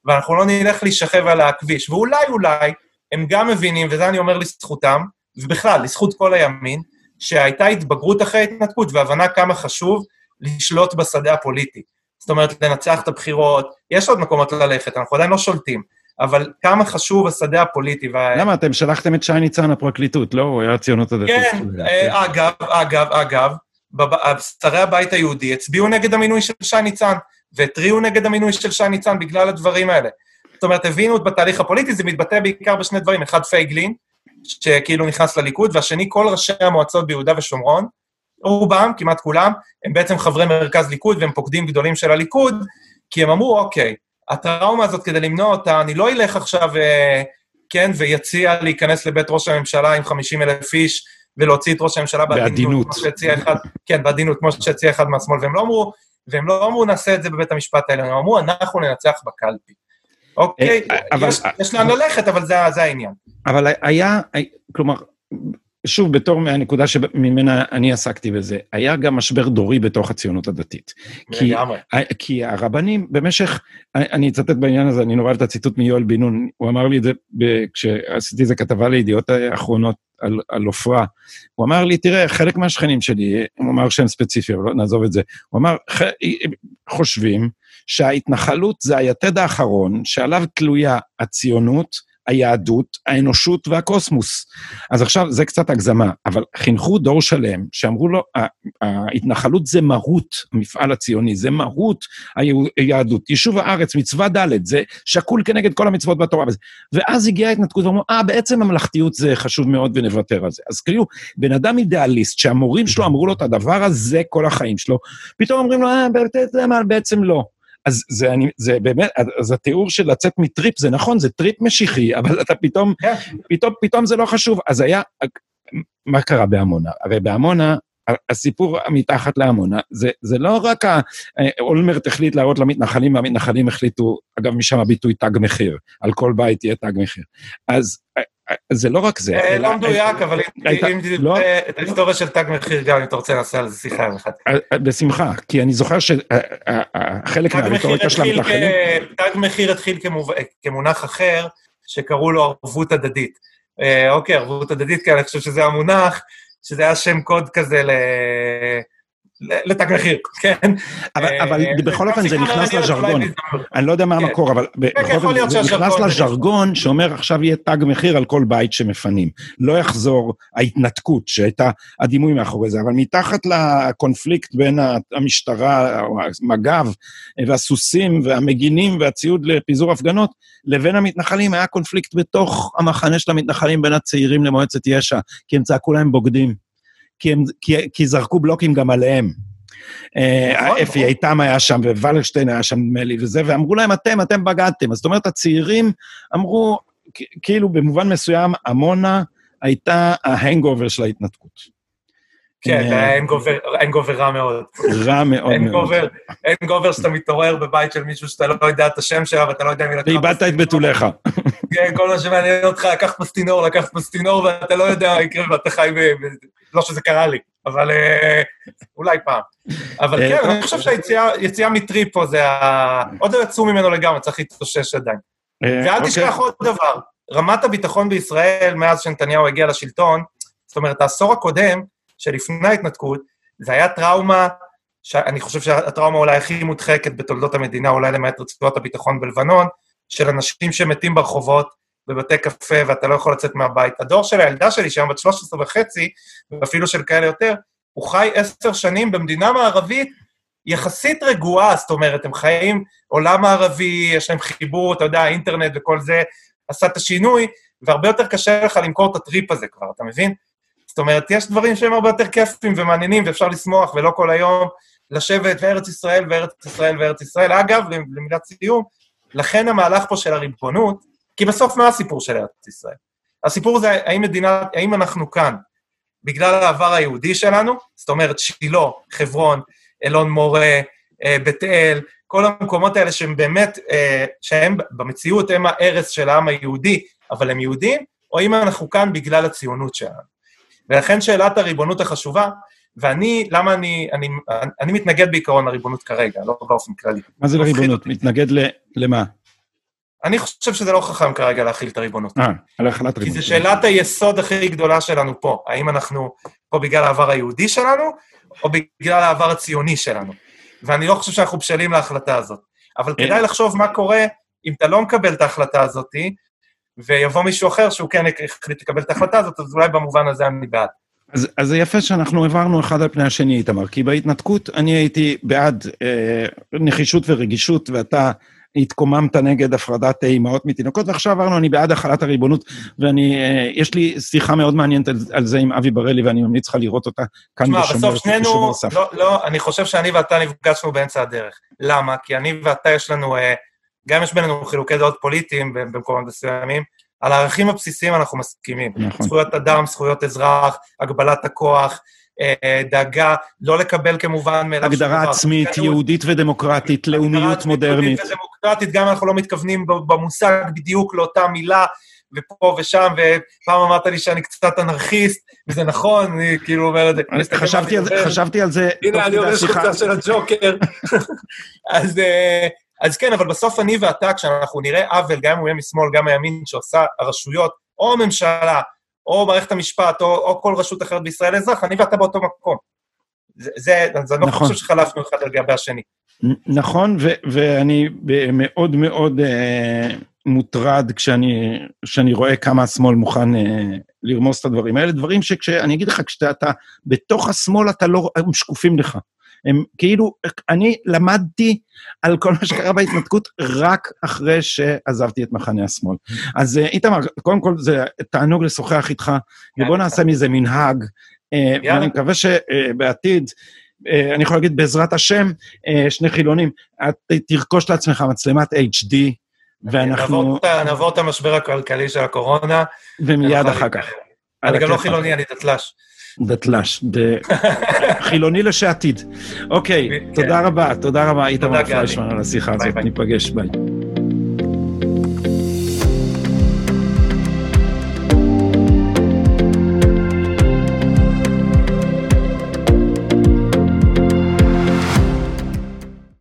Speaker 2: ואנחנו לא נלך להישכב על הכביש. ואולי, אולי, הם גם מבינים, וזה אני אומר לזכותם, ובכלל, לזכות כל הימין, שהייתה התבגרות אחרי ההתנתקות והבנה כמה חשוב לשלוט בשדה הפוליטי. זאת אומרת, לנצח את הבחירות, יש עוד מקומות ללכת, אנחנו עדיין לא שולטים, אבל כמה חשוב השדה הפוליטי. וה...
Speaker 1: למה? אתם שלחתם את שי ניצן לפרקליטות, לא? הוא היה הציונות הדתית.
Speaker 2: כן, אה, אגב, אגב, אגב, שרי הבית היהודי הצביעו נגד המינוי של שי ניצן, והתריעו נגד המינוי של שי ניצן בגלל הדברים האלה. זאת אומרת, הבינו בתהליך הפוליטי, זה מתבטא בעיקר בשני דברים, אחד פייגלין, שכאילו נכנס לליכוד, והשני כל ראשי המועצות ביהודה ושומרון, רובם, כמעט כולם, הם בעצם חברי מרכז ליכוד והם פוקדים גדולים של הליכוד, כי הם אמרו, אוקיי, הטראומה הזאת, כדי למנוע אותה, אני לא אלך עכשיו, אה, כן, ויציע להיכנס לבית ראש הממשלה עם 50 אלף איש, ולהוציא את ראש הממשלה
Speaker 1: בעדינות.
Speaker 2: שהציע אחד, כן, בעדינות, כמו שהציע אחד מהשמאל, והם לא אמרו, והם לא אמרו, נעשה את זה בבית המשפט העליון, הם אמרו, אנחנו ננצח בקלפי. אוקיי, אה, אבל... יש, יש לאן ללכת, אבל זה, זה העניין.
Speaker 1: אבל היה, כלומר, שוב, בתור מהנקודה שממנה אני עסקתי בזה, היה גם משבר דורי בתוך הציונות הדתית. לגמרי. כי, כי הרבנים במשך, אני אצטט בעניין הזה, אני נורא את הציטוט מיואל בן נון, הוא אמר לי את זה כשעשיתי איזה כתבה לידיעות האחרונות על עופרה. הוא אמר לי, תראה, חלק מהשכנים שלי, הוא אמר שהם ספציפיים, אבל לא, נעזוב את זה, הוא אמר, חושבים שההתנחלות זה היתד האחרון שעליו תלויה הציונות, היהדות, האנושות והקוסמוס. אז עכשיו, זה קצת הגזמה, אבל חינכו דור שלם שאמרו לו, ההתנחלות זה מהות המפעל הציוני, זה מהות היהדות. יישוב הארץ, מצווה ד', זה שקול כנגד כל המצוות בתורה. ואז הגיעה ההתנתקות ואמרו, אה, בעצם ממלכתיות זה חשוב מאוד ונוותר על זה. אז כאילו, בן אדם אידיאליסט, שהמורים שלו אמרו לו את הדבר הזה כל החיים שלו, פתאום אומרים לו, אה, בעצם לא. אז זה, אני, זה באמת, אז התיאור של לצאת מטריפ, זה נכון, זה טריפ משיחי, אבל אתה פתאום, yeah. כן. פתאום, פתאום זה לא חשוב. אז היה, מה קרה בעמונה? הרי בעמונה, הסיפור מתחת לעמונה, זה, זה לא רק אולמרט החליט להראות למתנחלים, והמתנחלים החליטו, אגב, משם הביטוי תג מחיר, על כל בית יהיה תג מחיר. אז זה לא רק זה.
Speaker 2: אה, לא מדויק, אבל אם תרצה לא? את ההיסטוריה של תג מחיר גם, אם אתה רוצה לעשות על זה שיחה יום אחד.
Speaker 1: אה, אה, בשמחה, כי אני זוכר שחלק מהרטוריקה של המתנחלים...
Speaker 2: תג מחיר התחיל כמונח אחר, שקראו לו ערבות הדדית. אוקיי, ערבות הדדית, כי אני חושב שזה המונח, שזה היה שם קוד כזה ל... לתג מחיר, כן.
Speaker 1: אבל, אה, אבל בכל אופן זה נכנס לז'רגון. אני לא יודע מה כן. המקור, אבל כן, בכל אופן זה נכנס לז'רגון שאומר עכשיו יהיה תג מחיר על כל בית שמפנים. לא יחזור ההתנתקות שהייתה הדימוי מאחורי זה, אבל מתחת לקונפליקט בין המשטרה, מג"ב, והסוסים והמגינים והציוד לפיזור הפגנות, לבין המתנחלים היה קונפליקט בתוך המחנה של המתנחלים בין הצעירים למועצת יש"ע, כי הם צעקו להם בוגדים. כי, הם, כי, כי זרקו בלוקים גם עליהם. אה, נכון, אפי נכון. איתם היה שם, ווולרשטיין היה שם, נדמה לי, וזה, ואמרו להם, אתם, אתם בגדתם. זאת אומרת, הצעירים אמרו, כאילו, במובן מסוים, עמונה הייתה ההנגובר של ההתנתקות.
Speaker 2: כן, זה היה הנגובר רע מאוד.
Speaker 1: רע מאוד מאוד.
Speaker 2: הנגובר שאתה מתעורר בבית של מישהו שאתה לא יודע את השם שלה ואתה לא יודע מי
Speaker 1: לקח... ואיבדת את בתוליך.
Speaker 2: כן, כל מה שמעניין אותך, לקחת פסטינור, לקחת פסטינור, ואתה לא יודע מה יקרה ואתה חי ב... לא שזה קרה לי, אבל אה, אולי פעם. אבל כן, אני חושב שהיציאה מטריפ פה זה ה... עוד לא יצאו ממנו לגמרי, צריך להתאושש עדיין. אה, ואל תשכח אוקיי. עוד דבר, רמת הביטחון בישראל, מאז שנתניהו הגיע לשלטון, זאת אומרת, העשור הקודם, שלפני ההתנתקות, זה היה טראומה, שאני חושב שהטראומה אולי הכי מודחקת בתולדות המדינה, אולי למעט רצועות הביטחון בלבנון, של אנשים שמתים ברחובות, בבתי קפה, ואתה לא יכול לצאת מהבית. הדור של הילדה שלי, שהיום בת 13 וחצי, ואפילו של כאלה יותר, הוא חי עשר שנים במדינה מערבית יחסית רגועה, זאת אומרת, הם חיים עולם מערבי, יש להם חיבור, אתה יודע, אינטרנט וכל זה עשה את השינוי, והרבה יותר קשה לך למכור את הטריפ הזה כבר, אתה מבין? זאת אומרת, יש דברים שהם הרבה יותר כיפים ומעניינים ואפשר לשמוח, ולא כל היום לשבת וארץ ישראל וארץ ישראל וארץ ישראל. אגב, למילת סיום, לכן המהלך פה של הריבונות, כי בסוף מה הסיפור של ארץ ישראל? הסיפור זה האם מדינה, האם אנחנו כאן בגלל העבר היהודי שלנו, זאת אומרת שילה, חברון, אלון מורה, אה, בית אל, כל המקומות האלה שהם באמת, אה, שהם במציאות הם הערש של העם היהודי, אבל הם יהודים, או אם אנחנו כאן בגלל הציונות שלנו. ולכן שאלת הריבונות החשובה, ואני, למה אני, אני, אני מתנגד בעיקרון לריבונות כרגע, לא באופן כללי.
Speaker 1: מה זה לריבונות? מתנגד ל, למה?
Speaker 2: אני חושב שזה לא חכם כרגע להכיל את הריבונות.
Speaker 1: אה, על החלת ריבונות.
Speaker 2: כי זו שאלת היסוד הכי גדולה שלנו פה. האם אנחנו פה בגלל העבר היהודי שלנו, או בגלל העבר הציוני שלנו? ואני לא חושב שאנחנו בשלים להחלטה הזאת. אבל אה. כדאי לחשוב מה קורה אם אתה לא מקבל את ההחלטה הזאת, ויבוא מישהו אחר שהוא כן החליט לקבל את ההחלטה הזאת, אז אולי במובן הזה אני בעד.
Speaker 1: אז, אז זה יפה שאנחנו העברנו אחד על פני השני, איתמר, כי בהתנתקות אני הייתי בעד אה, נחישות ורגישות, ואתה התקוממת נגד הפרדת אימהות מתינוקות, ועכשיו עברנו, אני בעד החלת הריבונות, ואני, אה, יש לי שיחה מאוד מעניינת על, זה עם אבי בראלי, ואני ממליץ לך לראות אותה כאן
Speaker 2: בשומר. תשמע, בסוף שנינו, לא, לא, אני חושב שאני ואתה נפגשנו באמצע הדרך. למה? כי אני ואתה יש לנו... אה, גם יש בינינו חילוקי דעות פוליטיים במקומות מסוימים, על הערכים הבסיסיים אנחנו מסכימים. נכון. זכויות אדם, זכויות אזרח, הגבלת הכוח, דאגה, לא לקבל כמובן מאליו...
Speaker 1: הגדרה עצמית, יהודית ודמוקרטית, לאומיות מודרנית. יהודית
Speaker 2: ודמוקרטית, גם אנחנו לא מתכוונים במושג בדיוק לאותה מילה, ופה ושם, ופעם אמרת לי שאני קצת אנרכיסט, וזה נכון, אני כאילו אומר את זה.
Speaker 1: חשבתי על זה,
Speaker 2: הנה, אני אומר חוצה של הג'וקר. אז... אה, אז כן, אבל בסוף אני ואתה, כשאנחנו נראה עוול, גם אם הוא יהיה משמאל, גם מימין, שעושה הרשויות, או הממשלה, או מערכת המשפט, או, או כל רשות אחרת בישראל אזרח, אני ואתה באותו מקום. זה, זה אז אני לא נכון. חושב שחלפנו אחד על גבי השני.
Speaker 1: נכון, ו- ואני מאוד מאוד אה, מוטרד כשאני, כשאני רואה כמה השמאל מוכן אה, לרמוס את הדברים האלה, דברים שכשאני אגיד לך, כשאתה בתוך השמאל אתה לא, הם שקופים לך. הם כאילו, אני למדתי על כל מה שקרה בהתנתקות רק אחרי שעזבתי את מחנה השמאל. אז אה, איתמר, קודם כל זה תענוג לשוחח איתך, ובוא נעשה מזה מנהג, אה, ואני מקווה שבעתיד, אה, אני יכול להגיד בעזרת השם, שני חילונים, תרכוש לעצמך מצלמת HD,
Speaker 2: ואנחנו... נעבור את המשבר הכלכלי של הקורונה.
Speaker 1: ומיד אחר כך.
Speaker 2: אני גם לא חילוני, אני דתל"ש.
Speaker 1: דתל"ש, חילוני לשעתיד. אוקיי, תודה רבה, תודה רבה, איתמר פליישמן על השיחה הזאת, ניפגש, ביי.